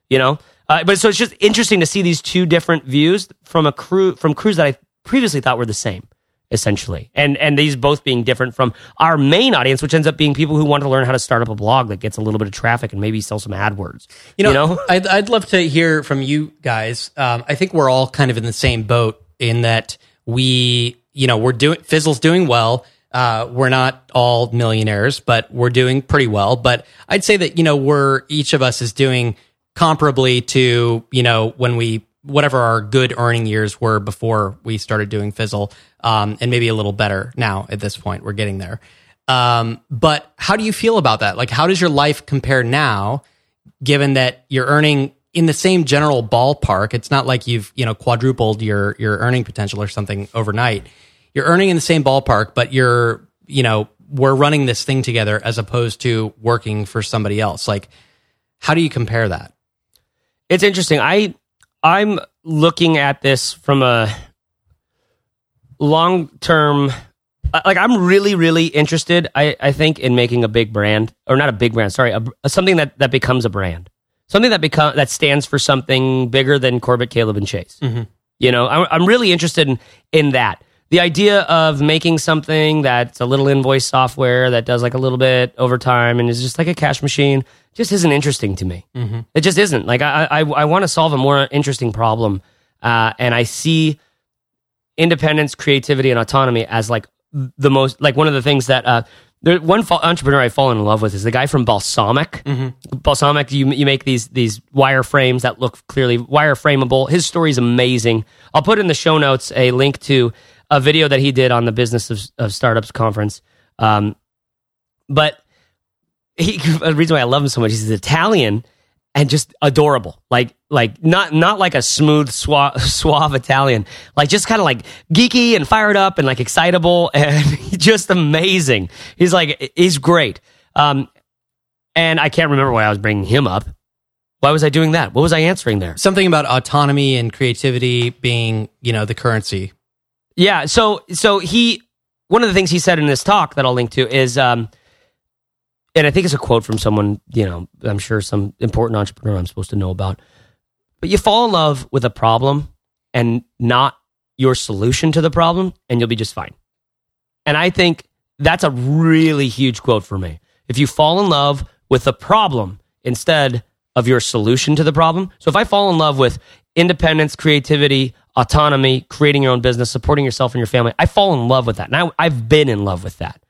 you know? Uh, but so it's just interesting to see these two different views from a crew from crews that i previously thought were the same essentially. And and these both being different from our main audience, which ends up being people who want to learn how to start up a blog that gets a little bit of traffic and maybe sell some AdWords. You know, you know? I'd, I'd love to hear from you guys. Um, I think we're all kind of in the same boat in that we, you know, we're doing Fizzle's doing well. Uh, we're not all millionaires, but we're doing pretty well. But I'd say that you know we're each of us is doing comparably to you know when we whatever our good earning years were before we started doing Fizzle, um, and maybe a little better now at this point. We're getting there. Um, but how do you feel about that? Like, how does your life compare now, given that you're earning in the same general ballpark? It's not like you've you know quadrupled your your earning potential or something overnight. You're earning in the same ballpark, but you're you know we're running this thing together as opposed to working for somebody else. Like, how do you compare that? It's interesting. I I'm looking at this from a long term uh, like I'm really, really interested. I, I think in making a big brand, or not a big brand. Sorry, a, something that, that becomes a brand, something that become that stands for something bigger than Corbett, Caleb, and Chase. Mm-hmm. You know, I'm, I'm really interested in in that. The idea of making something that's a little invoice software that does like a little bit over time and is just like a cash machine just isn't interesting to me. Mm-hmm. It just isn't. Like I I, I want to solve a more interesting problem, uh, and I see independence, creativity, and autonomy as like the most like one of the things that uh, there, one fa- entrepreneur I've fallen in love with is the guy from Balsamiq. Balsamic, you you make these these wireframes that look clearly wireframeable. His story is amazing. I'll put in the show notes a link to a video that he did on the Business of, of Startups conference. Um, but he, the reason why I love him so much, he's Italian and just adorable. Like, like not not like a smooth, suave, suave Italian. Like just kind of like geeky and fired up and like excitable and just amazing. He's like he's great. Um, and I can't remember why I was bringing him up. Why was I doing that? What was I answering there? Something about autonomy and creativity being, you know, the currency. Yeah. So so he one of the things he said in this talk that I'll link to is um and I think it's a quote from someone, you know, I'm sure some important entrepreneur I'm supposed to know about. But you fall in love with a problem and not your solution to the problem, and you'll be just fine. And I think that's a really huge quote for me. If you fall in love with the problem instead of your solution to the problem. So if I fall in love with independence, creativity, autonomy, creating your own business, supporting yourself and your family, I fall in love with that. Now I've been in love with that.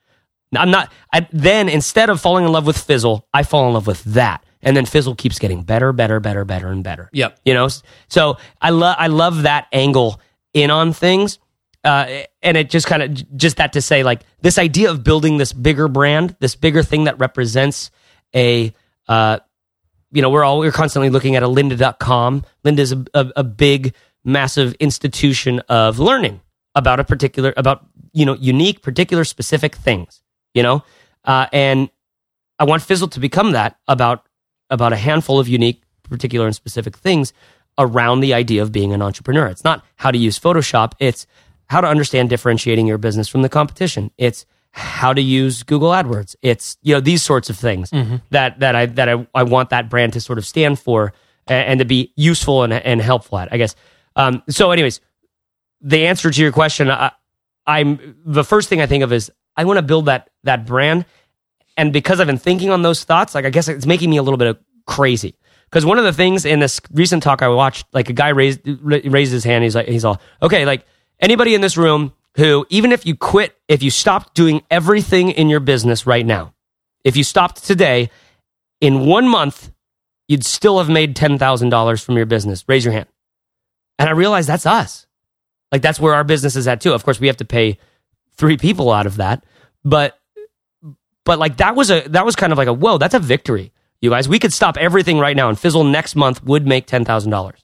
I'm not. I, then instead of falling in love with Fizzle, I fall in love with that, and then Fizzle keeps getting better, better, better, better, and better. Yep. You know. So I love. I love that angle in on things, uh, and it just kind of just that to say like this idea of building this bigger brand, this bigger thing that represents a. Uh, you know, we're all we're constantly looking at a lynda.com. Lynda's a, a, a big, massive institution of learning about a particular about you know unique, particular, specific things you know? Uh, and i want fizzle to become that about about a handful of unique particular and specific things around the idea of being an entrepreneur. It's not how to use photoshop. It's how to understand differentiating your business from the competition. It's how to use google adwords. It's you know these sorts of things that that i that I, I want that brand to sort of stand for and, and to be useful and, and helpful at i guess um, so anyways the answer to your question I, i'm the first thing i think of is I want to build that that brand. And because I've been thinking on those thoughts, like I guess it's making me a little bit crazy. Because one of the things in this recent talk I watched, like a guy raised raised his hand. He's like, he's all okay. Like anybody in this room who, even if you quit, if you stopped doing everything in your business right now, if you stopped today, in one month, you'd still have made ten thousand dollars from your business. Raise your hand. And I realized that's us. Like that's where our business is at too. Of course, we have to pay three people out of that. But but like that was a that was kind of like a whoa, that's a victory. You guys, we could stop everything right now and Fizzle next month would make ten thousand dollars.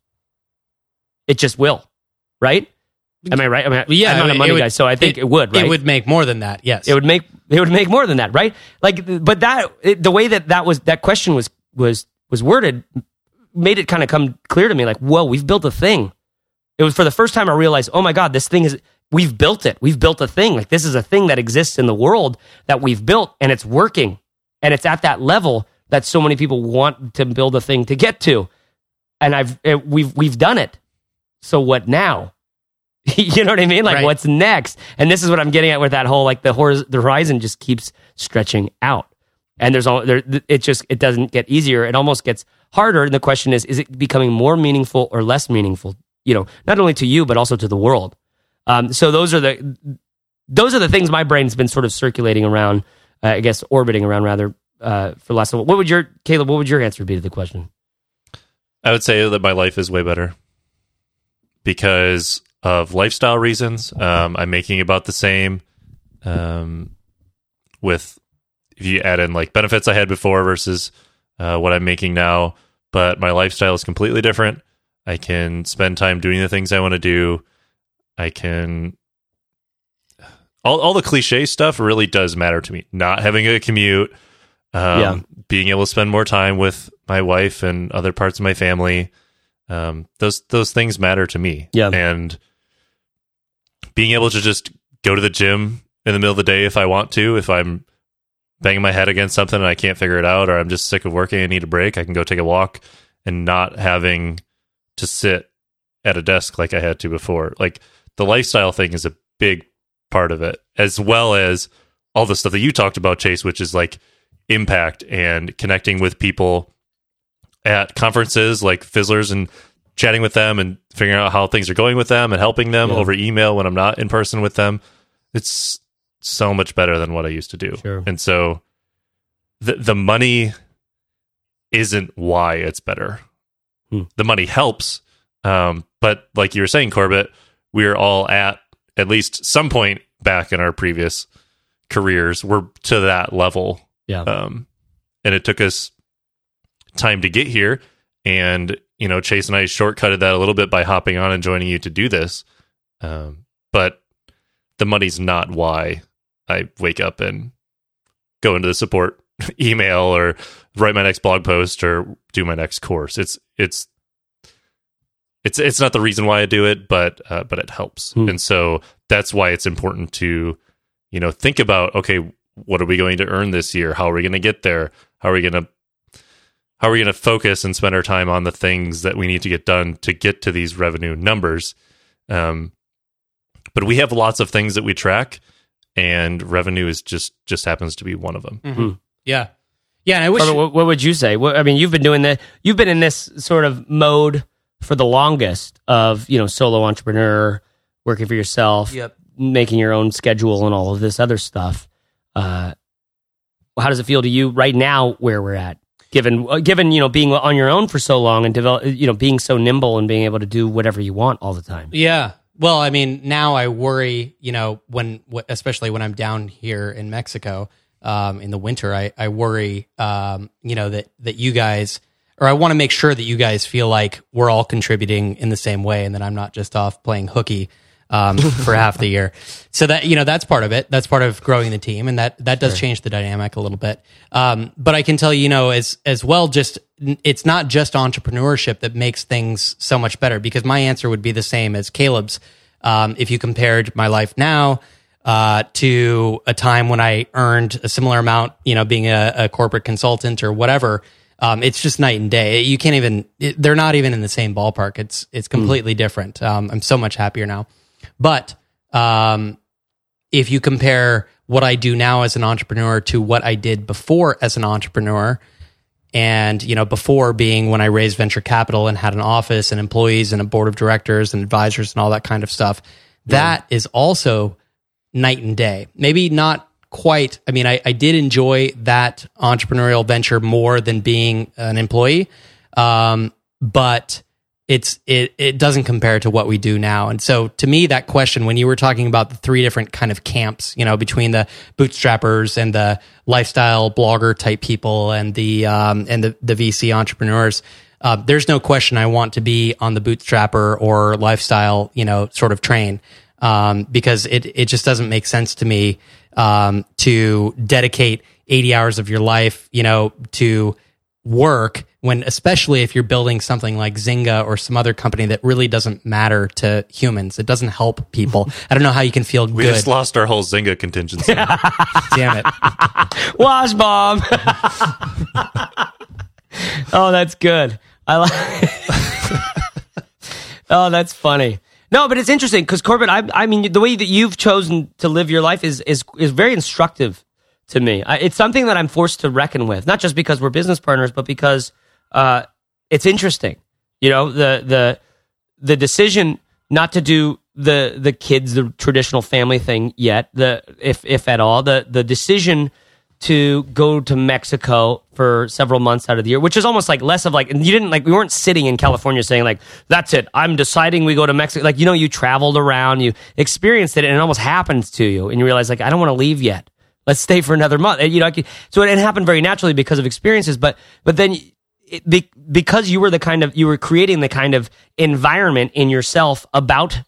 It just will, right? Am I right? I mean, Yeah, I'm not I a mean, money would- guy, so I think it, would. Right? It would make more than that. Yes. It would make it would make more than that, right? Like, but that it, the way that that was that question was was was worded made it kind of come clear to me. Like, whoa, we've built a thing. It was for the first time I realized, oh my god, this thing is we've built it. We've built a thing. Like this is a thing that exists in the world that we've built, and it's working, and it's at that level that so many people want to build a thing to get to, and I've it, we've we've done it. So what now? you know what I mean? Like, Right. what's next? And this is what I'm getting at with that whole like the horiz- the horizon just keeps stretching out, and there's all there. It just it doesn't get easier. It almost gets harder. And the question is, is it becoming more meaningful or less meaningful? You know, not only to you but also to the world. Um, so those are the those are the things my brain's been sort of circulating around. Uh, I guess orbiting around rather uh, for last. What would your Caleb? What would your answer be to the question? I would say that my life is way better because of lifestyle reasons. Um, I'm making about the same um, with if you add in like benefits I had before versus uh, what I'm making now, but my lifestyle is completely different. I can spend time doing the things I want to do. I can all all the cliche stuff really does matter to me. Not having a commute, um, Yeah. being able to spend more time with my wife and other parts of my family. Um, those those things matter to me. Yeah. and being able to just go to the gym in the middle of the day if I want to, if I'm banging my head against something and I can't figure it out, or I'm just sick of working and need a break, I can go take a walk and not having to sit at a desk like I had to before. Like the lifestyle thing is a big part of it, as well as all the stuff that you talked about, Chase, which is like impact and connecting with people at conferences like Fizzlers and chatting with them and figuring out how things are going with them and helping them Yeah. over email when I'm not in person with them. It's so much better than what I used to do. Sure. And so the the money isn't why it's better. Hmm. The money helps, um, but like you were saying, Corbett, we are all at at least some point back in our previous careers. We're to that level, Yeah. um, and it took us time to get here. And you know, Chase and I shortcutted that a little bit by hopping on and joining you to do this. Um, but the money's not why I wake up and go into the support email or write my next blog post or do my next course. It's it's it's it's not the reason why I do it, but uh, but it helps, Hmm. and so that's why it's important to you know think about okay, what are we going to earn this year? How are we going to get there? How are we going to how are we going to focus and spend our time on the things that we need to get done to get to these revenue numbers? Um, but we have lots of things that we track, and revenue is just just happens to be one of them. Mhm. Yeah. Yeah. And I wish. Or what, what would you say? What, I mean, you've been doing this. You've been in this sort of mode for the longest of you know solo entrepreneur, working for yourself, Yep. making your own schedule, and all of this other stuff. Uh, how does it feel to you right now where we're at? Given uh, given you know being on your own for so long and develop you know being so nimble and being able to do whatever you want all the time. Yeah. Well, I mean, now I worry, you know, when, especially when I'm down here in Mexico um, in the winter, I, I worry, um, you know, that, that you guys, or I want to make sure that you guys feel like we're all contributing in the same way and that I'm not just off playing hooky um, for half the year. So that, you know, that's part of it. That's part of growing the team. And that, that does change the dynamic a little bit. Um, but I can tell you, you know, as, as well, just, it's not just entrepreneurship that makes things so much better because my answer would be the same as Caleb's. Um, if you compared my life now, uh, to a time when I earned a similar amount, you know, being a, a corporate consultant or whatever, um, it's just night and day. You can't even, it, they're not even in the same ballpark. It's, it's completely different. Um, I'm so much happier now. But, um, if you compare what I do now as an entrepreneur to what I did before as an entrepreneur, and you know before being when I raised venture capital and had an office and employees and a board of directors and advisors and all that kind of stuff, that is also night and day. Maybe not quite. I mean, I, I did enjoy that entrepreneurial venture more than being an employee, um, but it's it it doesn't compare to what we do now. And so to me that question when you were talking about the three different kind of camps, you know, between the bootstrappers and the lifestyle blogger type people and the um and the the VC entrepreneurs, uh, there's no question I want to be on the bootstrapper or lifestyle, you know, sort of train. Um, because it it just doesn't make sense to me um, to dedicate 80 hours of your life, you know, to work when especially if you're building something like Zynga or some other company that really doesn't matter to humans. It doesn't help people. I don't know how you can feel We good. just lost our whole Zynga contingency. Damn it. Wash bomb. oh, that's good. I like. oh, that's funny. No, but it's interesting because Corbett, I, I mean, the way that you've chosen to live your life is is is very instructive to me. I, it's something that I'm forced to reckon with, not just because we're business partners, but because uh, it's interesting. You know, the the the decision not to do the the kids the traditional family thing yet, the if if at all, the the decision to go to Mexico for several months out of the year, which is almost like less of like you didn't like we weren't sitting in California saying like that's it, I'm deciding we go to Mexico. Like you know, you traveled around, you experienced it, and it almost happened to you, and you realize like I don't want to leave yet. Let's stay for another month. And, you know, like, so it, it happened very naturally because of experiences, but but then it, be, because you were the kind of you were creating the kind of environment in yourself about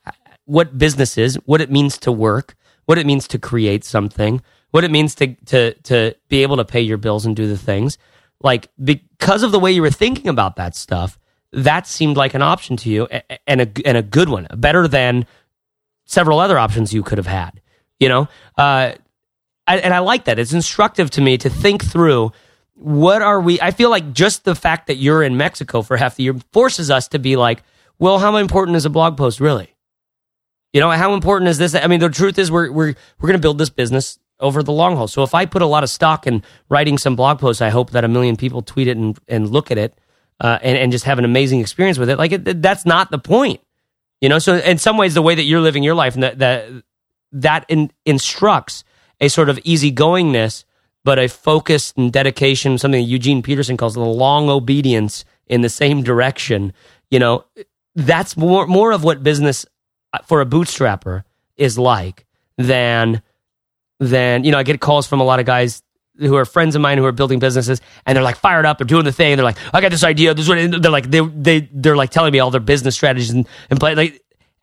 what business is, what it means to work, what it means to create something, what it means to to to be able to pay your bills and do the things. Like because of the way you were thinking about that stuff, that seemed like an option to you and a and a good one, better than several other options you could have had. You know, uh, and I like that. It's instructive to me to think through what are we. I feel like just the fact that you're in Mexico for half the year forces us to be like, well, how important is a blog post really? You know, how important is this? I mean, the truth is, we're we're we're going to build this business over the long haul. So if I put a lot of stock in writing some blog posts, I hope that a million people tweet it and, and look at it uh, and and just have an amazing experience with it. Like it, that's not the point, you know. So in some ways, the way that you're living your life and that that that in, instructs a sort of easygoingness, but a focus and dedication, something that Eugene Peterson calls the long obedience in the same direction. You know, that's more more of what business uh, for a bootstrapper is like than than you know. I get calls from a lot of guys who are friends of mine who are building businesses and they're like fired up they're doing the thing they're like i got this idea this is what they're like they, they they're like telling me all their business strategies and, and play like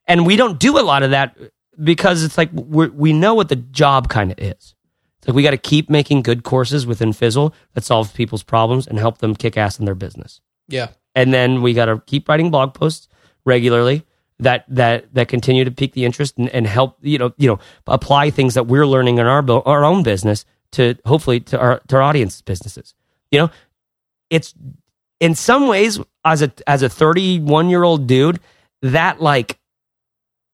and we don't do a lot of that because it's like we we know what the job kind of is it's like we got to keep making good courses within fizzle that solve people's problems and help them kick ass in their business Yeah. and then we got to keep writing blog posts regularly that that that continue to pique the interest and, and help you know you know apply things that we're learning in our our own business to hopefully to our to our audience businesses. You know it's in some ways as a as a 31 year old dude that like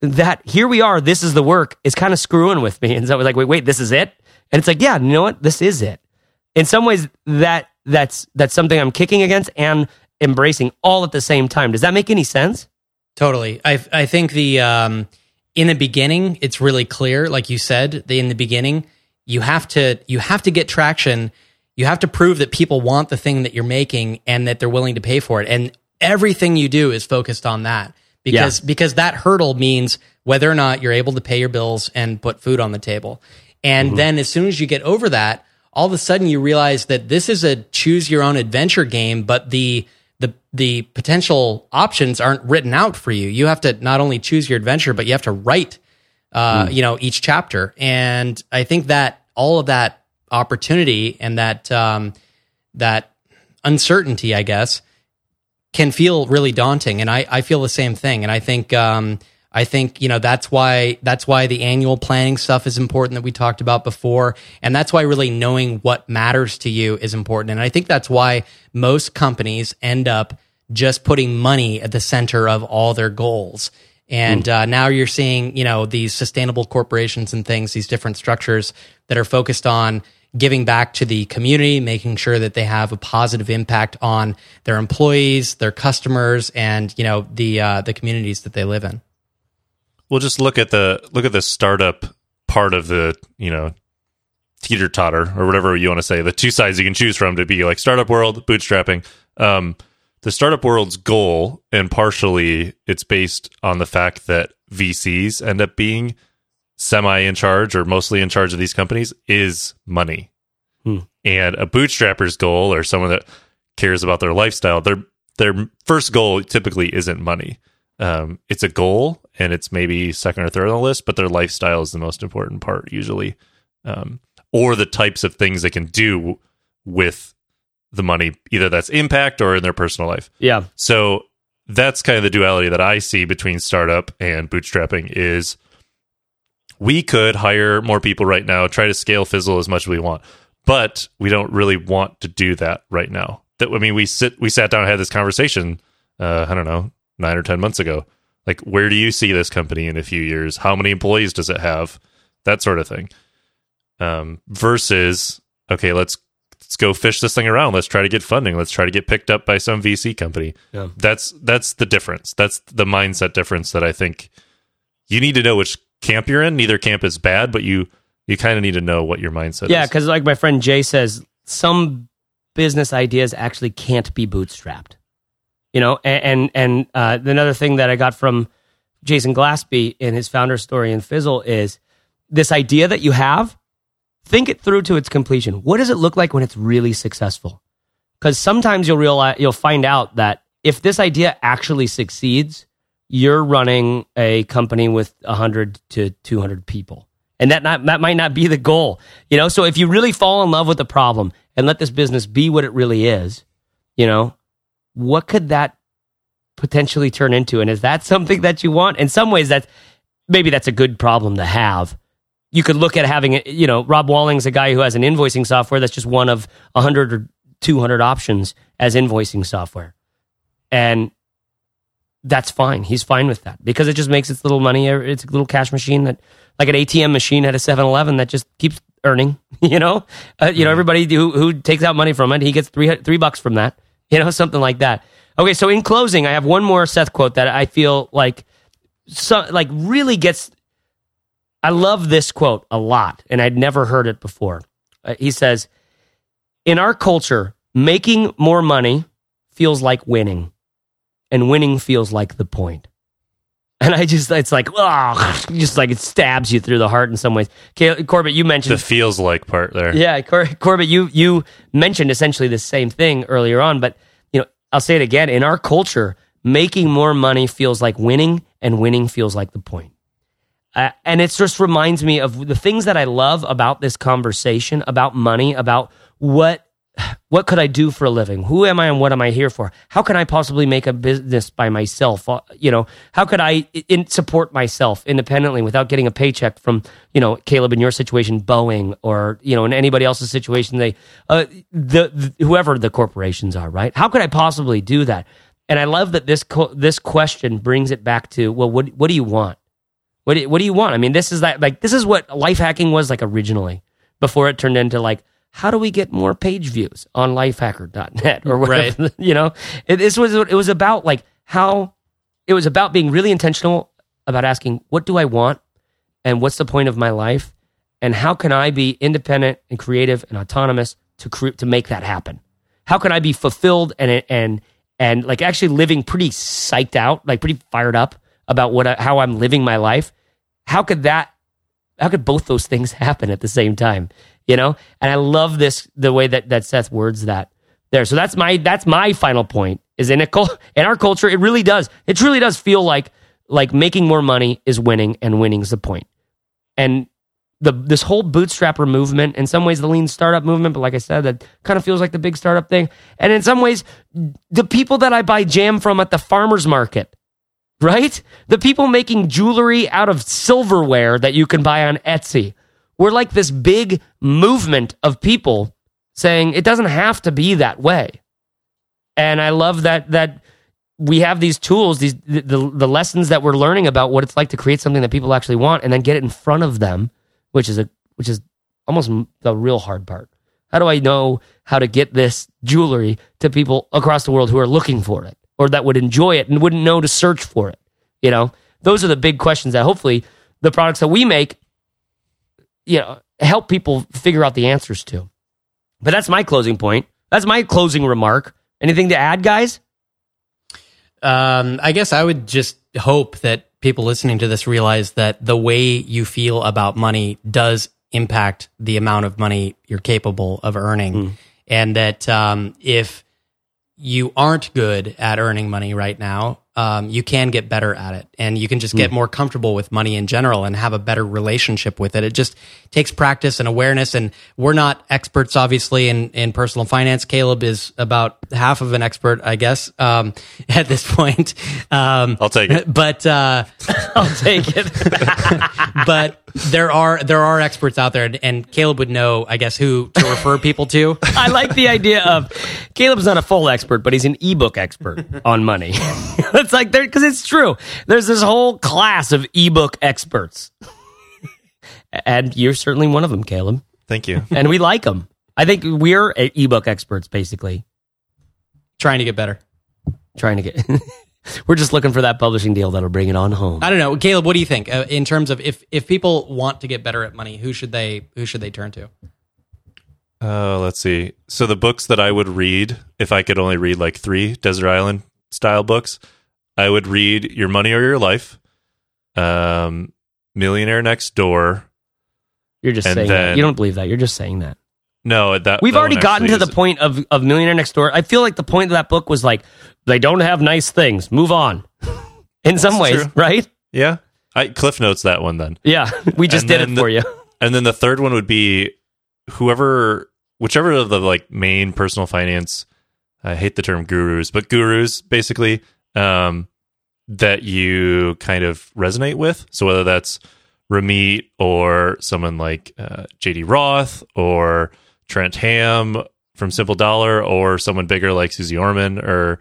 that here we are this is the work is kind of screwing with me. And so I was like wait wait this is it? And it's like yeah you know what? This is it. In some ways that that's that's something I'm kicking against and embracing all at the same time. Does that make any sense Totally. I I think the um in the beginning it's really clear like you said, the, in the beginning you have to you have to get traction. You have to prove that people want the thing that you're making and that they're willing to pay for it. And everything you do is focused on that. Because because that hurdle means whether or not you're able to pay your bills and put food on the table. And then as soon as you get over that, all of a sudden you realize that this is a choose your own adventure game, but the the the potential options aren't written out for you. You have to not only choose your adventure, but you have to write, uh, you know, each chapter. And I think that all of that opportunity and that um, that uncertainty, I guess, can feel really daunting. And I, I feel the same thing. And I think um, I think you know that's why that's why the annual planning stuff is important that we talked about before, and that's why really knowing what matters to you is important. And I think that's why most companies end up just putting money at the center of all their goals. And uh, now you're seeing, you know, these sustainable corporations and things, these different structures that are focused on giving back to the community, making sure that they have a positive impact on their employees, their customers, and you know the uh, the communities that they live in. Well, just look at the look at the startup part of the you know teeter totter or whatever you want to say. The two sides you can choose from to be like startup world, bootstrapping. Um, the startup world's goal, and partially it's based on the fact that VCs end up being semi in charge or mostly in charge of these companies, is money. Hmm. And a bootstrapper's goal, or someone that cares about their lifestyle, their their first goal typically isn't money. Um, it's a goal, and it's maybe second or third on the list, but their lifestyle is the most important part usually, um, or the types of things they can do with the money, either that's impact or in their personal life. yeah So that's kind of the duality that I see between startup and bootstrapping is we could hire more people right now, try to scale Fizzle as much as we want, but we don't really want to do that right now. That I mean, we sit, we sat down and had this conversation. Uh, I don't know, nine or ten months ago. Like, where do you see this company in a few years? How many employees does it have? That sort of thing. Um, versus, okay, let's let's go fish this thing around. Let's try to get funding. Let's try to get picked up by some VC company. Yeah. That's that's the difference. That's the mindset difference that I think you need to know which camp you're in. Neither camp is bad, but you you kind of need to know what your mindset Yeah, is. Yeah, because like my friend Jay says, some business ideas actually can't be bootstrapped. You know, and and, uh, another thing that I got from Jason Glaspey in his founder story in Fizzle is this idea that you have. Think it through to its completion. What does it look like when it's really successful? Because sometimes you'll realize you'll find out that if this idea actually succeeds, you're running a company with 100 to 200 people and that not that might not be the goal you know so if you really fall in love with the problem and let this business be what it really is you know what could that potentially turn into and is that something that you want in some ways that's maybe that's a good problem to have you could look at having it you know rob walling's a guy who has an invoicing software that's just one of 100 or 200 options as invoicing software and that's fine. He's fine with that because it just makes its little money. It's a little cash machine that, like an ATM machine at a 7 Eleven that just keeps earning, you know? Uh, you know, everybody who, who takes out money from it, he gets three, three bucks from that, you know, something like that. Okay, so in closing, I have one more Seth quote that I feel like, so, like really gets I love this quote a lot, and I'd never heard it before. Uh, he says, In our culture, making more money feels like winning, and winning feels like the point. And I just, it's like, oh, just like it stabs you through the heart in some ways. Okay, Corbett, you mentioned The feels like part there. yeah, Cor- Corbett, you you mentioned essentially the same thing earlier on, but you know, I'll say it again. In our culture, making more money feels like winning, and winning feels like the point. Uh, and it just reminds me of the things that I love about this conversation about money, about what what could I do for a living? Who am I and what am I here for? How can I possibly make a business by myself? Uh, you know, how could I in, support myself independently without getting a paycheck from, you know, Caleb in your situation, Boeing, or you know, in anybody else's situation, they, uh, the, the whoever the corporations are, right? How could I possibly do that? And I love that this co- this question brings it back to, well, what what do you want? What do, what do you want? I mean, this is that like this is what life hacking was like originally before it turned into like how do we get more page views on lifehacker.net or whatever Right. you know? It, this was it was about like how it was about being really intentional about asking what do i want and what's the point of my life? And how can i be independent and creative and autonomous to cre- to make that happen? How can i be fulfilled and and and like actually living pretty psyched out like pretty fired up about what I, how i'm living my life? How could that how could both those things happen at the same time you know? And i love this the way that that seth words that there. So that's my that's my final point is in a in our culture it really does it truly does feel like like making more money is winning and winning is the point. And the this whole bootstrapper movement in some ways the lean startup movement but like i said that kind of feels like the big startup thing. And in some ways the people that i buy jam from at the farmers market right? The people making jewelry out of silverware that you can buy on Etsy. We're like this big movement of people saying it doesn't have to be that way. And I love that that we have these tools, these the, the, lessons that we're learning about what it's like to create something that people actually want and then get it in front of them, which is a which is almost the real hard part. How do I know how to get this jewelry to people across the world who are looking for it or that would enjoy it and wouldn't know to search for it? You know, those are the big questions that hopefully the products that we make, you know, help people figure out the answers to. But that's my closing point. That's my closing remark. Anything to add, guys? Um, I guess I would just hope that people listening to this realize that the way you feel about money does impact the amount of money you're capable of earning. And that um, if you aren't good at earning money right now, um, you can get better at it and you can just get more comfortable with money in general and have a better relationship with it. It just takes practice and awareness. And we're not experts, obviously, in, in personal finance. Caleb is about half of an expert, I guess, um, at this point. Um, I'll take it. but, uh, I'll take it. but there are, there are experts out there and, and Caleb would know, I guess, who to refer people to. I like the idea of Caleb's not a full expert, but he's an ebook expert on money. It's like there because it's true. There's this whole class of ebook experts, and you're certainly one of them, Caleb. Thank you. And we like them. I think we're ebook experts, basically, Trying to get better. trying to get. we're just looking for that publishing deal that'll bring it on home. I don't know, Caleb. What do you think uh, in terms of if if people want to get better at money, who should they who should they turn to? Uh, let's see. So the books that I would read, if I could only read like three Desert Island style books, I would read Your Money or Your Life, um, Millionaire Next Door. You're just And saying that. You don't believe that. You're just saying that. No, that We've that already gotten to the is- point of, of Millionaire Next Door. I feel like the point of that book was like, they don't have nice things. Move on. In some ways, true. right? Yeah, I Cliff notes that one then. Yeah, we just And did it the- for you. And then the third one would be whoever, whichever of the like main personal finance. I hate the term gurus, but gurus basically um, that you kind of resonate with. So whether that's Ramit or someone like uh, JD Roth or Trent Hamm from Simple Dollar or someone bigger like Suze Orman or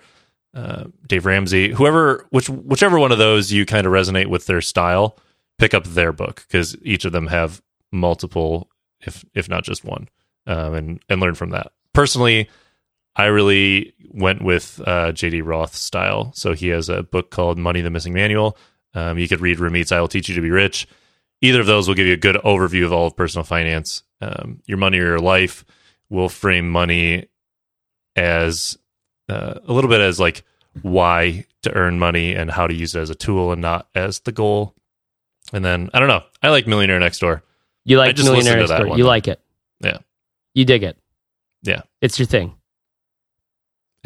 uh, Dave Ramsey, whoever, which whichever one of those you kind of resonate with their style, pick up their book because each of them have multiple, if if not just one, um, and and learn from that. Personally, I really went with uh, JD Roth style. So he has a book called Money: The Missing Manual. Um, you could read Ramit's "I Will Teach You to Be Rich." either of those will give you a good overview of all of personal finance. Um, your money or your life will frame money as uh, a little bit as like why to earn money and how to use it as a tool and not as the goal. And then I don't know. I like Millionaire Next Door. You like Millionaire Next Door. You though. like it. Yeah. You dig it. Yeah. It's your thing.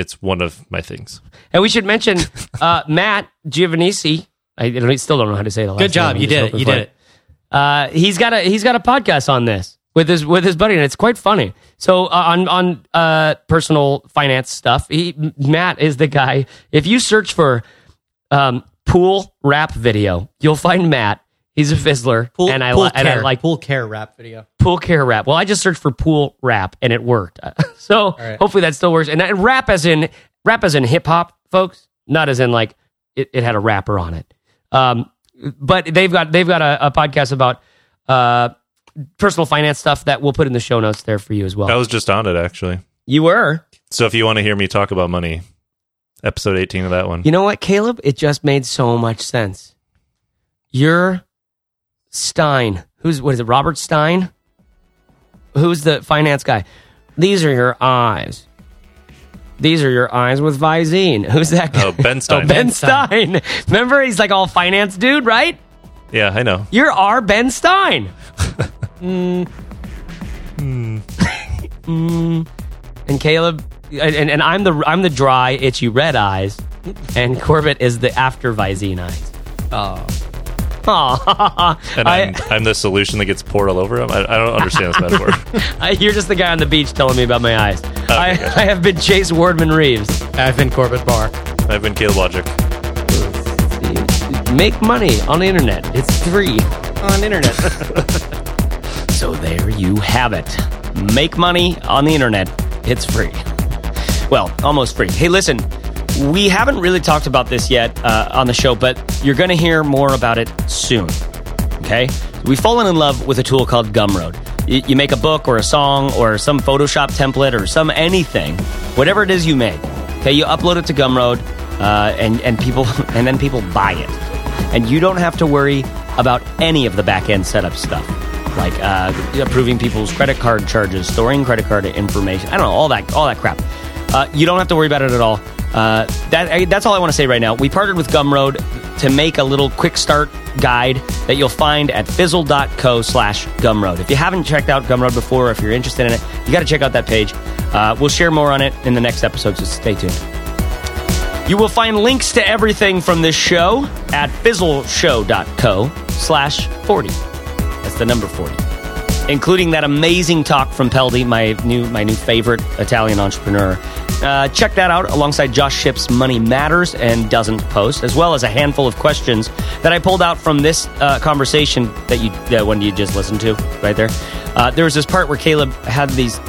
It's one of my things. And we should mention uh, Matt Giovanisci. I don't- still don't know how to say the last Good job. name. You did it. You did it. Uh, he's got a he's got a podcast on this with his with his buddy, and it's quite funny. So uh, on on uh, personal finance stuff, he, Matt is the guy. If you search for um, pool rap video, you'll find Matt. He's a fizzler, Pool, and I pool li- and I like pool care rap video. pool care rap. Well, I just searched for pool rap and it worked. so right. hopefully that still works. And, and rap as in rap as in hip hop, folks, not as in like it, it had a rapper on it. Um, but they've got they've got a, a podcast about uh, personal finance stuff that we'll put in the show notes there for you as well. I was just on it actually. you were. So if you want to hear me talk about money, episode 18 of that one. You know what, Caleb? It just made so much sense. You're Stein. Who's what is it? Robert Stein? Who's the finance guy? These are your eyes. These are your eyes with Visine. Who's that guy? Oh, Ben Stein. Oh, Ben Ben Stein. Remember, he's like all finance dude, right? Yeah, I know. You're our Ben Stein. Mm. And Caleb, and, and I'm the I'm the dry, itchy red eyes, and Corbett is the after Visine eyes. Oh, Aw. And I- I'm, I'm the solution that gets poured all over him. I, I don't understand this metaphor. I, you're just the guy on the beach telling me about my eyes. I, gotcha. I have been Chase Wardman Reeves. I've been Corbett Barr. I've been Caleb Wojcik. Make money on the internet. It's free. on internet. So there you have it. Make money on the internet. It's free. Well, almost free. Hey, listen, we haven't really talked about this yet uh, on the show, but you're going to hear more about it soon. Okay? We've fallen in love with a tool called Gumroad. You make a book or a song or some Photoshop template or some anything, whatever it is you make. Okay, you upload it to Gumroad, uh, and and people and then people buy it, and you don't have to worry about any of the back end setup stuff like uh, approving people's credit card charges, storing credit card information. I don't know all that all that crap. Uh, you don't have to worry about it at all. Uh, that that's all I want to say right now. We partnered with Gumroad to make a little quick start guide that you'll find at fizzle.co slash Gumroad. If you haven't checked out Gumroad before, or if you're interested in it, you got to check out that page. Uh, we'll share more on it in the next episode, so stay tuned. You will find links to everything from this show at fizzleshow.co slash 40. That's the number 40. Including that amazing talk from Peldi, my new my new favorite Italian entrepreneur. Uh, check that out alongside Josh Shipp's Money Matters and Doesn't Post, as well as a handful of questions that I pulled out from this uh, conversation that you that one you just listened to right there. Uh, there was this part where Caleb had these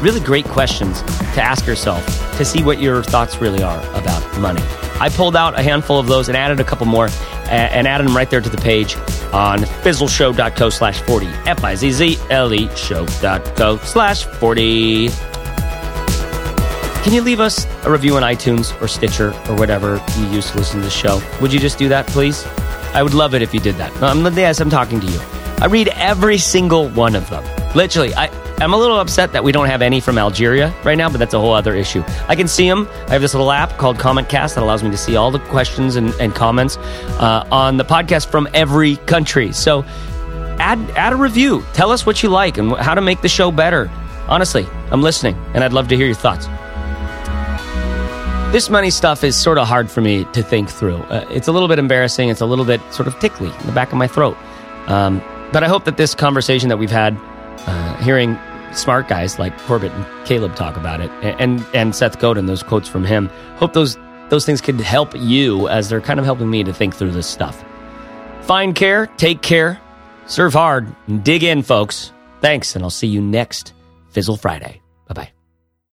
really great questions to ask yourself to see what your thoughts really are about money. I pulled out a handful of those and added a couple more and added them right there to the page on fizzleshow.co slash 40. F-I-Z-Z-L-E show.co slash 40. Can you leave us a review on iTunes or Stitcher or whatever you use to listen to the show? Would you just do that, please? I would love it if you did that. Um, yes, I'm talking to you. I read every single one of them. Literally, I, I'm a little upset that we don't have any from Algeria right now, but that's a whole other issue. I can see them. I have this little app called Comment Cast that allows me to see all the questions and, and comments uh, on the podcast from every country. So add add a review. Tell us what you like and how to make the show better. Honestly, I'm listening, and I'd love to hear your thoughts. This money stuff is sort of hard for me to think through. Uh, it's a little bit embarrassing. It's a little bit sort of tickly in the back of my throat. Um, but I hope that this conversation that we've had, uh, hearing smart guys like Corbett and Caleb talk about it, and and Seth Godin, those quotes from him, hope those those things could help you as they're kind of helping me to think through this stuff. Find care, take care, serve hard, and dig in, folks. Thanks, and I'll see you next Fizzle Friday.